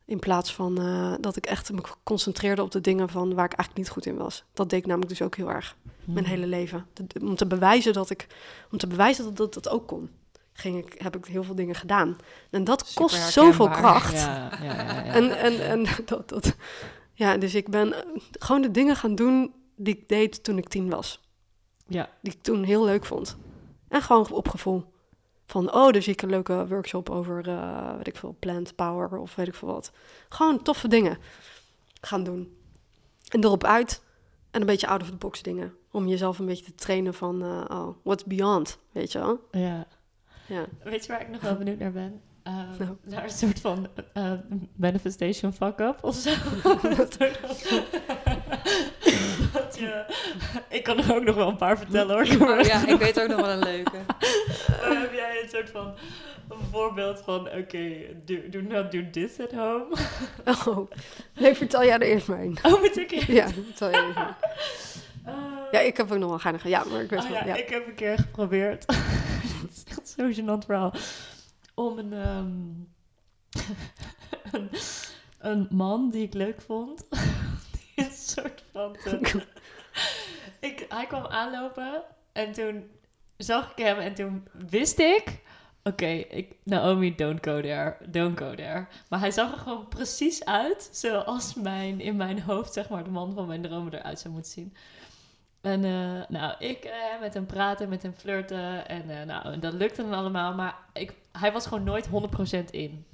In plaats van eh, dat ik echt me concentreerde op de dingen van waar ik eigenlijk niet goed in was. Dat deed ik namelijk dus ook heel erg. Mijn hele leven. Om te bewijzen dat ik, om te bewijzen dat dat, dat ook kon. Ging ik, heb ik heel veel dingen gedaan. En dat kost zoveel kracht. Ja, ja, ja, ja. En, en, en dat, dat. Ja, dus ik ben eh, gewoon de dingen gaan doen die ik deed toen ik tien was. Ja. Die ik toen heel leuk vond. En gewoon op gevoel. Van, oh, dus zie ik een leuke workshop over, eh, weet ik veel, plant power of weet ik veel wat. Gewoon toffe dingen gaan doen. En erop uit. En een beetje out of the box dingen. Om jezelf een beetje te trainen van, eh, oh, what's beyond, weet je wel? ja. Ja. Weet je waar ik nog wel benieuwd naar ben? Ehm, Nou. Naar een soort van eh, manifestation fuck-up of zo. Een soort van- Dat je- ik kan er ook nog wel een paar vertellen hoor. Oh, ja, ik weet ook nog wel een leuke. Dan heb jij een soort van een voorbeeld van, oké, do, do not do this at home. Oh, nee, vertel jij er eerst maar een. Oh, moet ik je? Ja, vertel jij eerst maar. Eh, Ja, ik heb ook nog wel geinig. Ja, maar ik weet oh wel. ja, Ja. ik heb een keer geprobeerd. Het is echt zo'n gênant verhaal. Om een, ehm, een, een man die ik leuk vond. die een soort van... te- ik, hij kwam aanlopen en toen zag ik hem en toen wist ik... Oké, ik Naomi, don't go there, don't go there. Maar hij zag er gewoon precies uit zoals mijn, in mijn hoofd, zeg maar, de man van mijn dromen eruit zou moeten zien. En eh, nou, ik eh, met hem praten, met hem flirten. En eh, nou, dat lukte dan allemaal. Maar ik, hij was gewoon nooit 100% in.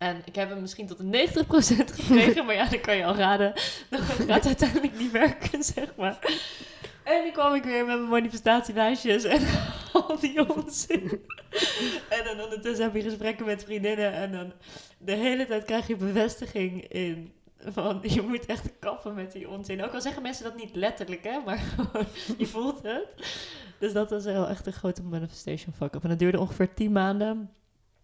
En ik heb hem misschien tot een 90% gekregen. maar ja, dan kan je al raden. Dat gaat uiteindelijk niet werken, zeg maar. En nu kwam ik weer met mijn manifestatielijstjes en al die onzin. En dan ondertussen heb je gesprekken met vriendinnen. En dan de hele tijd krijg je bevestiging in van je moet echt kappen met die onzin. Ook al zeggen mensen dat niet letterlijk, hè, maar gewoon, je voelt het. Dus dat was wel echt een grote manifestation fuck-up. En dat duurde ongeveer tien maanden.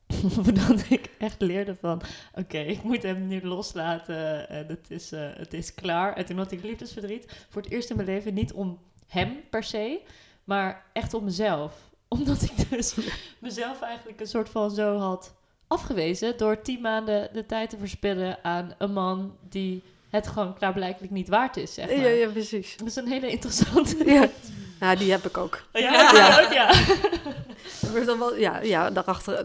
Voordat ik echt leerde van, oké, ik moet hem nu loslaten en het is, eh, het is klaar. En toen had ik liefdesverdriet voor het eerst in mijn leven. Niet om hem per se, maar echt om mezelf. Omdat ik dus mezelf eigenlijk een soort van zo had afgewezen door tien maanden de tijd te verspillen aan een man die het gewoon klaarblijkelijk niet waard is, zeg maar. Ja, ja, precies. Dat is een hele interessante... Ja. ja, die heb ik ook. Ja, Ja. ja. ook, ja. Maar dan wel, ja, ja, daarachter.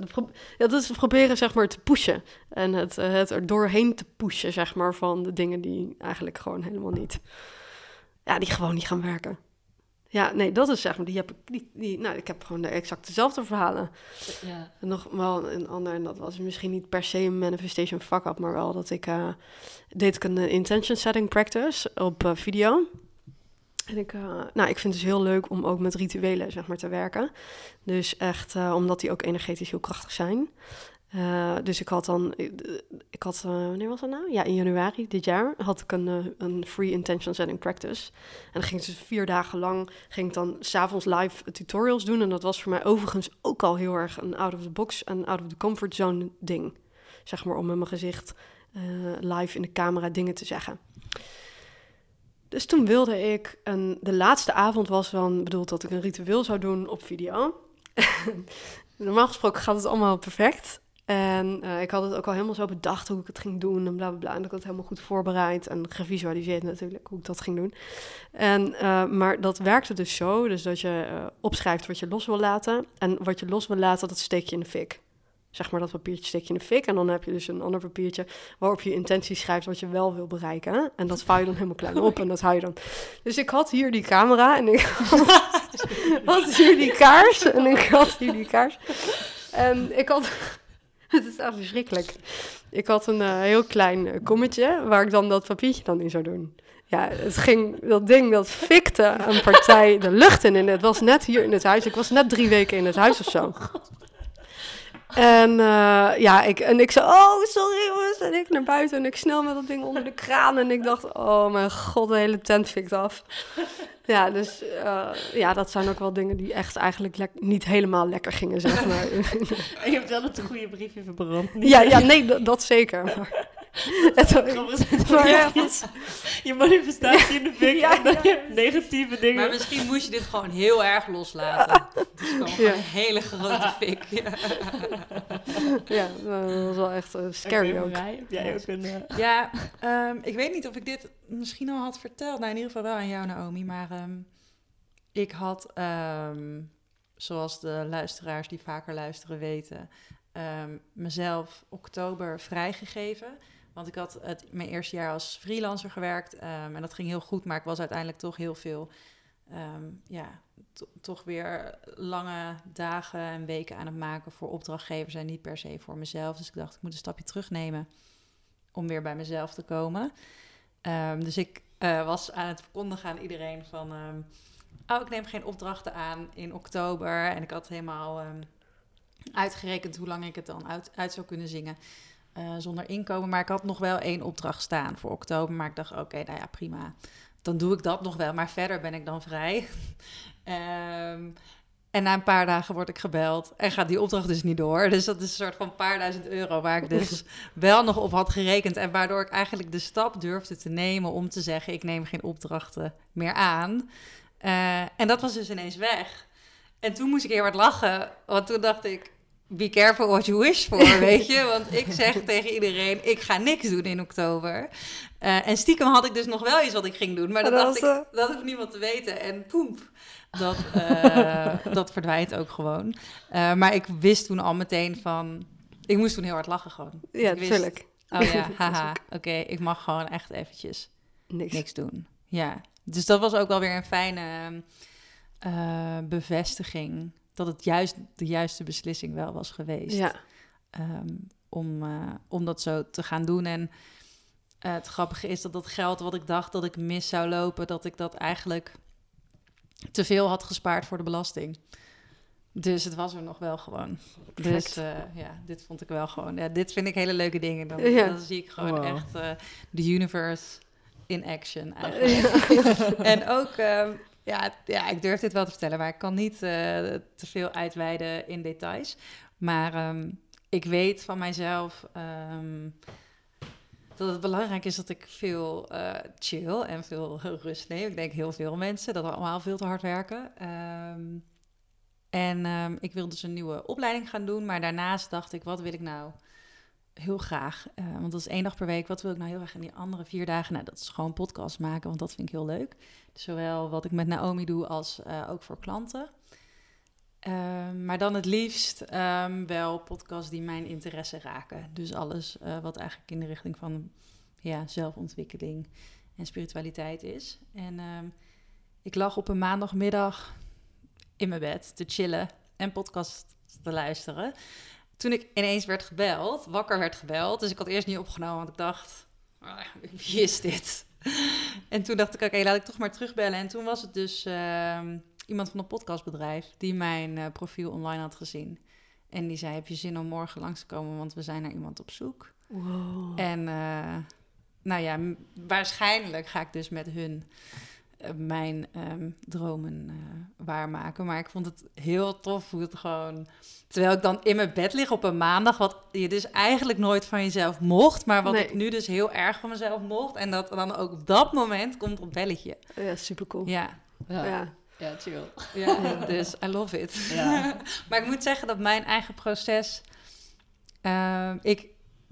Ja, dat is proberen, zeg maar, te pushen. En het, eh, het er doorheen te pushen, zeg maar, van de dingen die eigenlijk gewoon helemaal niet... Ja, die gewoon niet gaan werken. Ja, nee, dat is zeg maar, die heb ik... Die, die, nou, ik heb gewoon de exact dezelfde verhalen. ja. En nog wel een ander, en dat was misschien niet per se een manifestation fuck-up, maar wel dat ik... eh, deed ik een intention setting practice op eh, video. Ik, eh, nou, ik vind het dus heel leuk om ook met rituelen, zeg maar, te werken. Dus echt, eh, omdat die ook energetisch heel krachtig zijn. Eh, dus ik had dan, ik, had, wanneer was dat nou? Ja, in januari dit jaar had ik een, een free intention setting practice. En dan ging ik dus vier dagen lang, ging ik dan s'avonds live tutorials doen. En dat was voor mij overigens ook al heel erg een out of the box en out of the comfort zone ding. Zeg maar om met mijn gezicht live in de camera dingen te zeggen. Dus toen wilde ik, een, de laatste avond was dan bedoeld dat ik een ritueel zou doen op video. Normaal gesproken gaat het allemaal perfect. En eh, ik had het ook al helemaal zo bedacht hoe ik het ging doen en bla bla bla. En ik had het helemaal goed voorbereid en gevisualiseerd natuurlijk hoe ik dat ging doen. En, eh, maar dat werkte dus zo, dus dat je eh, opschrijft wat je los wil laten. En wat je los wil laten, dat steek je in de fik. Zeg maar dat papiertje steek je in de fik. En dan heb je dus een ander papiertje waarop je intentie schrijft wat je wel wil bereiken. En dat vouw je dan helemaal klein op en dat hou je dan. Dus ik had hier die camera en ik had hier die kaars. En ik had hier die kaars. En ik had, Het is echt verschrikkelijk. Ik had een eh, heel klein eh, kommetje waar ik dan dat papiertje dan in zou doen. Ja, het ging, dat ding dat fikte een partij de lucht in. En het was net hier in het huis. Ik was net drie weken in het huis of zo. En eh, ja, ik, en ik zei, oh, sorry jongens. En ik naar buiten en ik snel met dat ding onder de kraan. En ik dacht, oh mijn god, de hele tent fikt af. Ja, dus eh, ja, dat zijn ook wel dingen die echt eigenlijk niet helemaal lekker gingen, zeg maar. En je hebt wel het goede briefje verbrand. ja, ja, nee, dat, dat zeker. Maar, het, je, je manifestatie in de fik Ja, en dan je negatieve dingen. Maar misschien moest je dit gewoon heel erg loslaten. Het is gewoon, een hele grote fik. Ja. dat was wel echt eh, scary ook. Marij, heb jij ook een... eh, Ja, ehm, ik weet niet of ik dit misschien al had verteld. Nou, in ieder geval wel aan jou, Naomi. Maar ehm, ik had, ehm, zoals de luisteraars die vaker luisteren weten, ehm, mezelf oktober vrijgegeven. Want ik had het, mijn eerste jaar als freelancer gewerkt ehm, en dat ging heel goed, maar ik was uiteindelijk toch heel veel, ehm, ja, to- toch weer lange dagen en weken aan het maken voor opdrachtgevers en niet per se voor mezelf. Dus ik dacht, ik moet een stapje terugnemen om weer bij mezelf te komen. Ehm, dus ik eh, was aan het verkondigen aan iedereen van... ehm, oh, ik neem geen opdrachten aan in oktober. En ik had helemaal uitgerekend hoe lang ik het dan uit zou kunnen zingen eh, zonder inkomen. Maar ik had nog wel één opdracht staan voor oktober. Maar ik dacht, oké, nou ja, prima. Dan doe ik dat nog wel. Maar verder ben ik dan vrij. Ehm, en na een paar dagen word ik gebeld en gaat die opdracht dus niet door. Dus dat is een soort van paar duizend euro waar ik dus wel nog op had gerekend. En waardoor ik eigenlijk de stap durfde te nemen om te zeggen: ik neem geen opdrachten meer aan. Eh, en dat was dus ineens weg. En toen moest ik heel hard lachen, want toen dacht ik: be careful what you wish for, weet je? Want ik zeg tegen iedereen: ik ga niks doen in oktober. Eh, en stiekem had ik dus nog wel iets wat ik ging doen, maar dat Dat dacht was, ik: dat hoeft niemand te weten. En poep. Dat, eh, dat verdwijnt ook gewoon. Eh, maar ik wist toen al meteen van... Ik moest toen heel hard lachen gewoon. Ja, ik wist, tuurlijk. Oh ja, haha. Oké, ik mag gewoon echt eventjes Niks. niks doen. Ja, dus dat was ook wel weer een fijne eh, bevestiging... dat het juist de juiste beslissing wel was geweest. Ja, Ehm, om, eh, om dat zo te gaan doen. En eh, het grappige is dat dat geld wat ik dacht dat ik mis zou lopen... dat ik dat eigenlijk te veel had gespaard voor de belasting. Dus het was er nog wel gewoon. Perfect. Dus eh, ja, dit vond ik wel gewoon... Ja, dit vind ik hele leuke dingen. Dan, Ja. dan zie ik gewoon Wow. echt eh, de universe in action eigenlijk. en ook... ja, ja, ik durf dit wel te vertellen, maar ik kan niet eh, te veel uitweiden in details. Maar ehm, ik weet van mijzelf ehm, dat het belangrijk is dat ik veel eh, chill en veel rust neem. Ik denk heel veel mensen dat allemaal veel te hard werken. Ehm, en ik wil dus een nieuwe opleiding gaan doen, maar daarnaast dacht ik, wat wil ik nou heel graag? Eh, want dat is één dag per week. Wat wil ik nou heel erg in die andere vier dagen? Nou, dat is gewoon podcast maken, want dat vind ik heel leuk. Zowel wat ik met Naomi doe als eh, ook voor klanten. Ehm, maar dan het liefst ehm, wel podcasts die mijn interesse raken. Dus alles eh, wat eigenlijk in de richting van ja, zelfontwikkeling en spiritualiteit is. En ehm, ik lag op een maandagmiddag in mijn bed te chillen en podcast te luisteren. Toen ik ineens werd gebeld, wakker werd gebeld. Dus ik had eerst niet opgenomen, want ik dacht, "Ah, wie is dit? En toen dacht ik, oké, laat ik toch maar terugbellen. En toen was het dus ehm, iemand van een podcastbedrijf die mijn eh, profiel online had gezien. En die zei, heb je zin om morgen langs te komen, want we zijn naar iemand op zoek. Wow. En eh, nou ja, waarschijnlijk ga ik dus met hun mijn ehm, dromen eh, waarmaken. Maar ik vond het heel tof hoe het gewoon... Terwijl ik dan in mijn bed lig op een maandag... wat je dus eigenlijk nooit van jezelf mocht... maar wat Nee. ik nu dus heel erg van mezelf mocht... en dat dan ook op dat moment komt dat belletje. Ja, super cool. Ja, ja. Ja. ja, chill. ja dus I love it. Ja. maar ik moet zeggen dat mijn eigen proces. ehm, ik,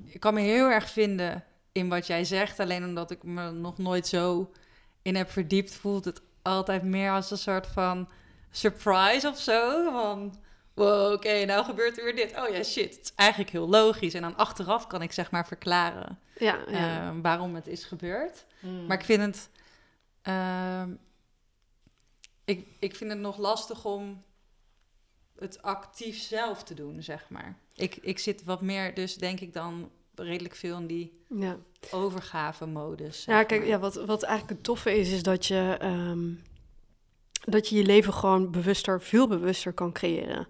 ik kan me heel erg vinden in wat jij zegt. Alleen omdat ik me nog nooit zo in heb verdiept, voelt het altijd meer als een soort van surprise of zo. Van. Wow, oké, nou gebeurt er weer dit. Oh ja, shit. Het is eigenlijk heel logisch. En dan achteraf kan ik zeg maar verklaren Ja, ja. ehm, waarom het is gebeurd. Mm. Maar ik vind het. ehm, ik, ik vind het nog lastig om het actief zelf te doen, zeg maar. Ik, ik zit wat meer, dus denk ik dan redelijk veel in die Ja. overgave-modus. Ja, kijk, maar. ja, wat, wat eigenlijk het toffe is, is dat je, ehm, dat je je leven gewoon bewuster, veel bewuster kan creëren.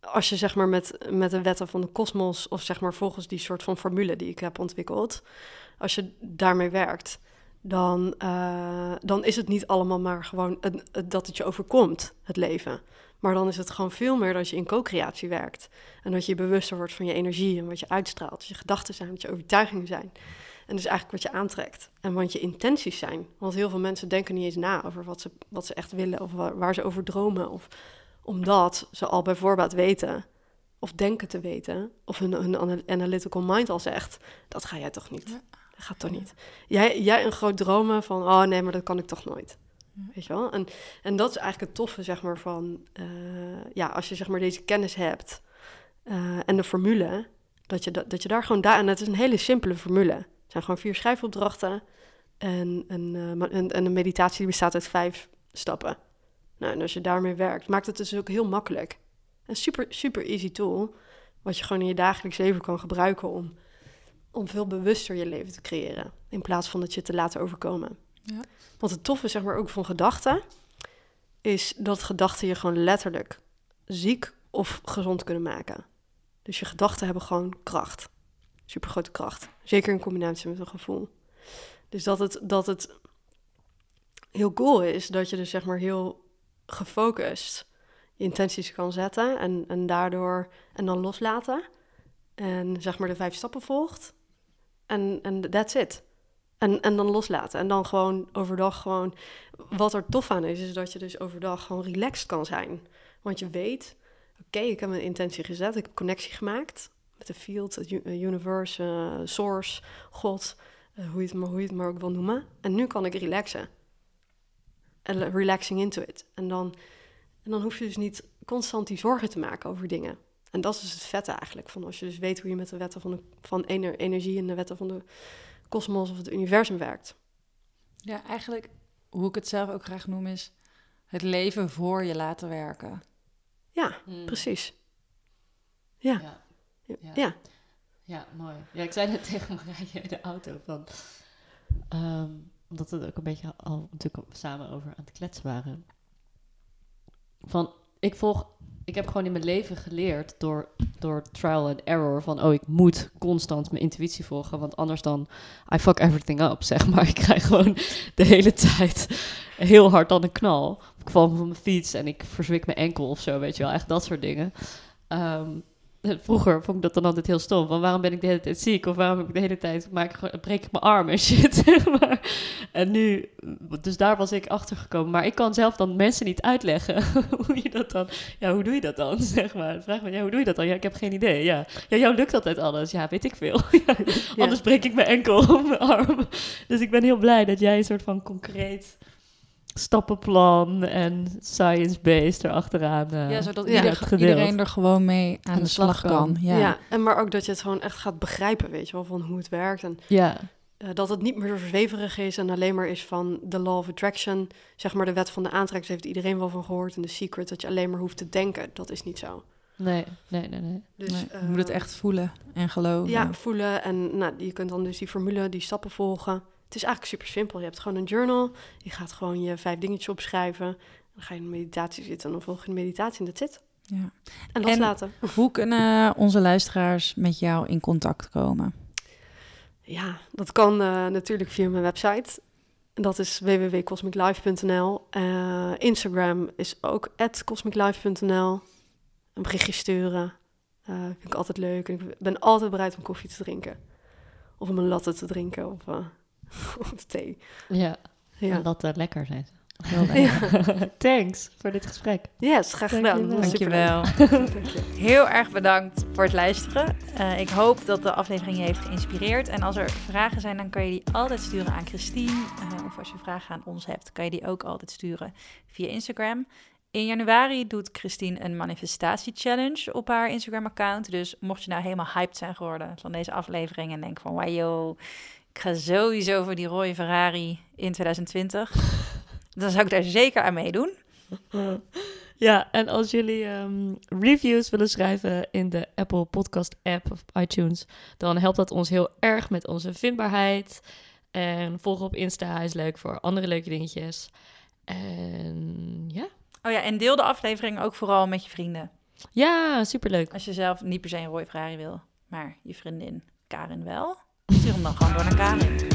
Als je zeg maar met, met de wetten van de kosmos, of zeg maar volgens die soort van formule die ik heb ontwikkeld, als je daarmee werkt, dan, eh, dan is het niet allemaal maar gewoon een- dat het je overkomt, het leven. Maar dan is het gewoon veel meer dat je in co-creatie werkt. En dat je bewuster wordt van je energie en wat je uitstraalt. Wat je gedachten zijn, wat je overtuigingen zijn. En dus eigenlijk wat je aantrekt. En wat je intenties zijn. Want heel veel mensen denken niet eens na over wat ze, wat ze echt willen. Of waar, waar ze over dromen. Of omdat ze al bij voorbaat weten. Of denken te weten. Of hun, hun ana- analytical mind al zegt. Dat ga jij toch niet. Dat gaat toch niet. Jij, jij een groot dromen van... Oh nee, maar dat kan ik toch nooit. En, en dat is eigenlijk het toffe, zeg maar, van... eh, ja, als je zeg maar deze kennis hebt... eh, en de formule... Dat je, dat, dat je daar gewoon daar... En het is een hele simpele formule. Het zijn gewoon vier schrijfopdrachten... En, en, eh, en, en een meditatie die bestaat uit vijf stappen. Nou, en als je daarmee werkt, maakt het dus ook heel makkelijk. Een super, super easy tool... wat je gewoon in je dagelijks leven kan gebruiken... om, om veel bewuster je leven te creëren... in plaats van dat je te laten overkomen. Ja. Want het toffe zeg maar ook van gedachten is dat gedachten je gewoon letterlijk ziek of gezond kunnen maken. Dus je gedachten hebben gewoon kracht. Supergrote kracht. Zeker in combinatie met een gevoel. Dus dat het, dat het heel cool is dat je dus zeg maar heel gefocust je intenties kan zetten en, en daardoor en dan loslaten. En zeg maar de vijf stappen volgt. En that's it. En, en dan loslaten. En dan gewoon overdag gewoon... Wat er tof aan is, is dat je dus overdag gewoon relaxed kan zijn. Want je weet, oké, ik heb mijn intentie gezet. Ik heb connectie gemaakt met de field, het eh, universe, eh, source, God. eh, hoe, je het maar, hoe je het maar ook wil noemen. En nu kan ik relaxen. En relaxing into it. En dan, en dan hoef je dus niet constant die zorgen te maken over dingen. En dat is dus het vette eigenlijk. Van als je dus weet hoe je met de wetten van, de, van ener- energie en de wetten van de kosmos of het universum werkt. Ja, eigenlijk hoe ik het zelf ook graag noem is het leven voor je laten werken. Ja, Hmm. precies. Ja. Ja. Ja. Ja. mooi. Ja, ik zei net tegen Marije in de auto van... ehm, omdat we het ook een beetje al natuurlijk samen over aan het kletsen waren. Van, ik volg... Ik heb gewoon in mijn leven geleerd door, door trial and error van... Oh, ik moet constant mijn intuïtie volgen, want anders dan... I fuck everything up, zeg maar. Ik krijg gewoon de hele tijd heel hard dan een knal. Ik val van mijn fiets en ik verzwik mijn enkel of zo, weet je wel. Echt dat soort dingen. Ehm, Vroeger vond ik dat dan altijd heel stom. Van waarom ben ik de hele tijd ziek? Of waarom heb ik de hele tijd maak ik, breek ik mijn arm en shit. zeg maar. En nu, dus daar was ik achter gekomen. Maar ik kan zelf dan mensen niet uitleggen hoe je dat dan. Ja, hoe doe je dat dan? Zeg maar. Vraag me, ja, hoe doe je dat dan? Ja, ik heb geen idee. Ja, ja jou lukt altijd alles. Ja, weet ik veel. Ja. Anders breek ik mijn enkel of mijn arm. Dus ik ben heel blij dat jij een soort van concreet stappenplan en science-based erachteraan eh ja, zodat ja, ieder- iedereen er gewoon mee aan, de slag kan. Ja. Ja. en maar ook dat je het gewoon echt gaat begrijpen, weet je wel, van hoe het werkt. En Ja, eh, dat het niet meer zo zweverig is en alleen maar is van de law of attraction. Zeg maar de wet van de aantrekking, heeft iedereen wel van gehoord. En de secret, dat je alleen maar hoeft te denken, dat is niet zo. nee, nee, nee, nee. Dus, Nee, je moet het eh, echt voelen en geloven. Ja, voelen. En nou, je kunt dan dus die formule, die stappen volgen. Het is eigenlijk super simpel. Je hebt gewoon een journal. Je gaat gewoon je vijf dingetjes opschrijven. Dan ga je in de meditatie zitten en dan volg je de meditatie en dat zit. Ja. En loslaten. Hoe kunnen onze luisteraars met jou in contact komen? Ja, dat kan eh, natuurlijk via mijn website. En Dat is www.cosmiclife.nl. Eh, Instagram is ook cosmiclife.nl. Een berichtje sturen. Eh, vind ik altijd leuk. En ik ben altijd bereid om koffie te drinken. Of om een latte te drinken. Of, of thee. Ja, Ja. en dat lekker zijn ze. Heel leuk. Thanks voor dit gesprek. Yes, graag gedaan. Dankjewel. superleuk. Dank je. Heel erg bedankt voor het luisteren. Eh, ik hoop dat de aflevering je heeft geïnspireerd. En als er vragen zijn, dan kan je die altijd sturen aan Christine. Eh, of als je vragen aan ons hebt, kan je die ook altijd sturen via Instagram. In januari doet Christine een manifestatie-challenge op haar Instagram-account. Dus mocht je nou helemaal hyped zijn geworden van deze aflevering... en denk van, joh, ik ga sowieso voor die rode Ferrari in 2020... dan zou ik daar zeker aan meedoen. Ja, en als jullie ehm, reviews willen schrijven in de Apple Podcast app of iTunes, dan helpt dat ons heel erg met onze vindbaarheid. En volg op Insta is leuk voor andere leuke dingetjes. En ja, Oh ja, en deel de aflevering ook vooral met je vrienden. ja superleuk. Als je zelf niet per se een rode Ferrari wil, maar je vriendin Karin wel. Stuur hem dan gewoon door naar Karin.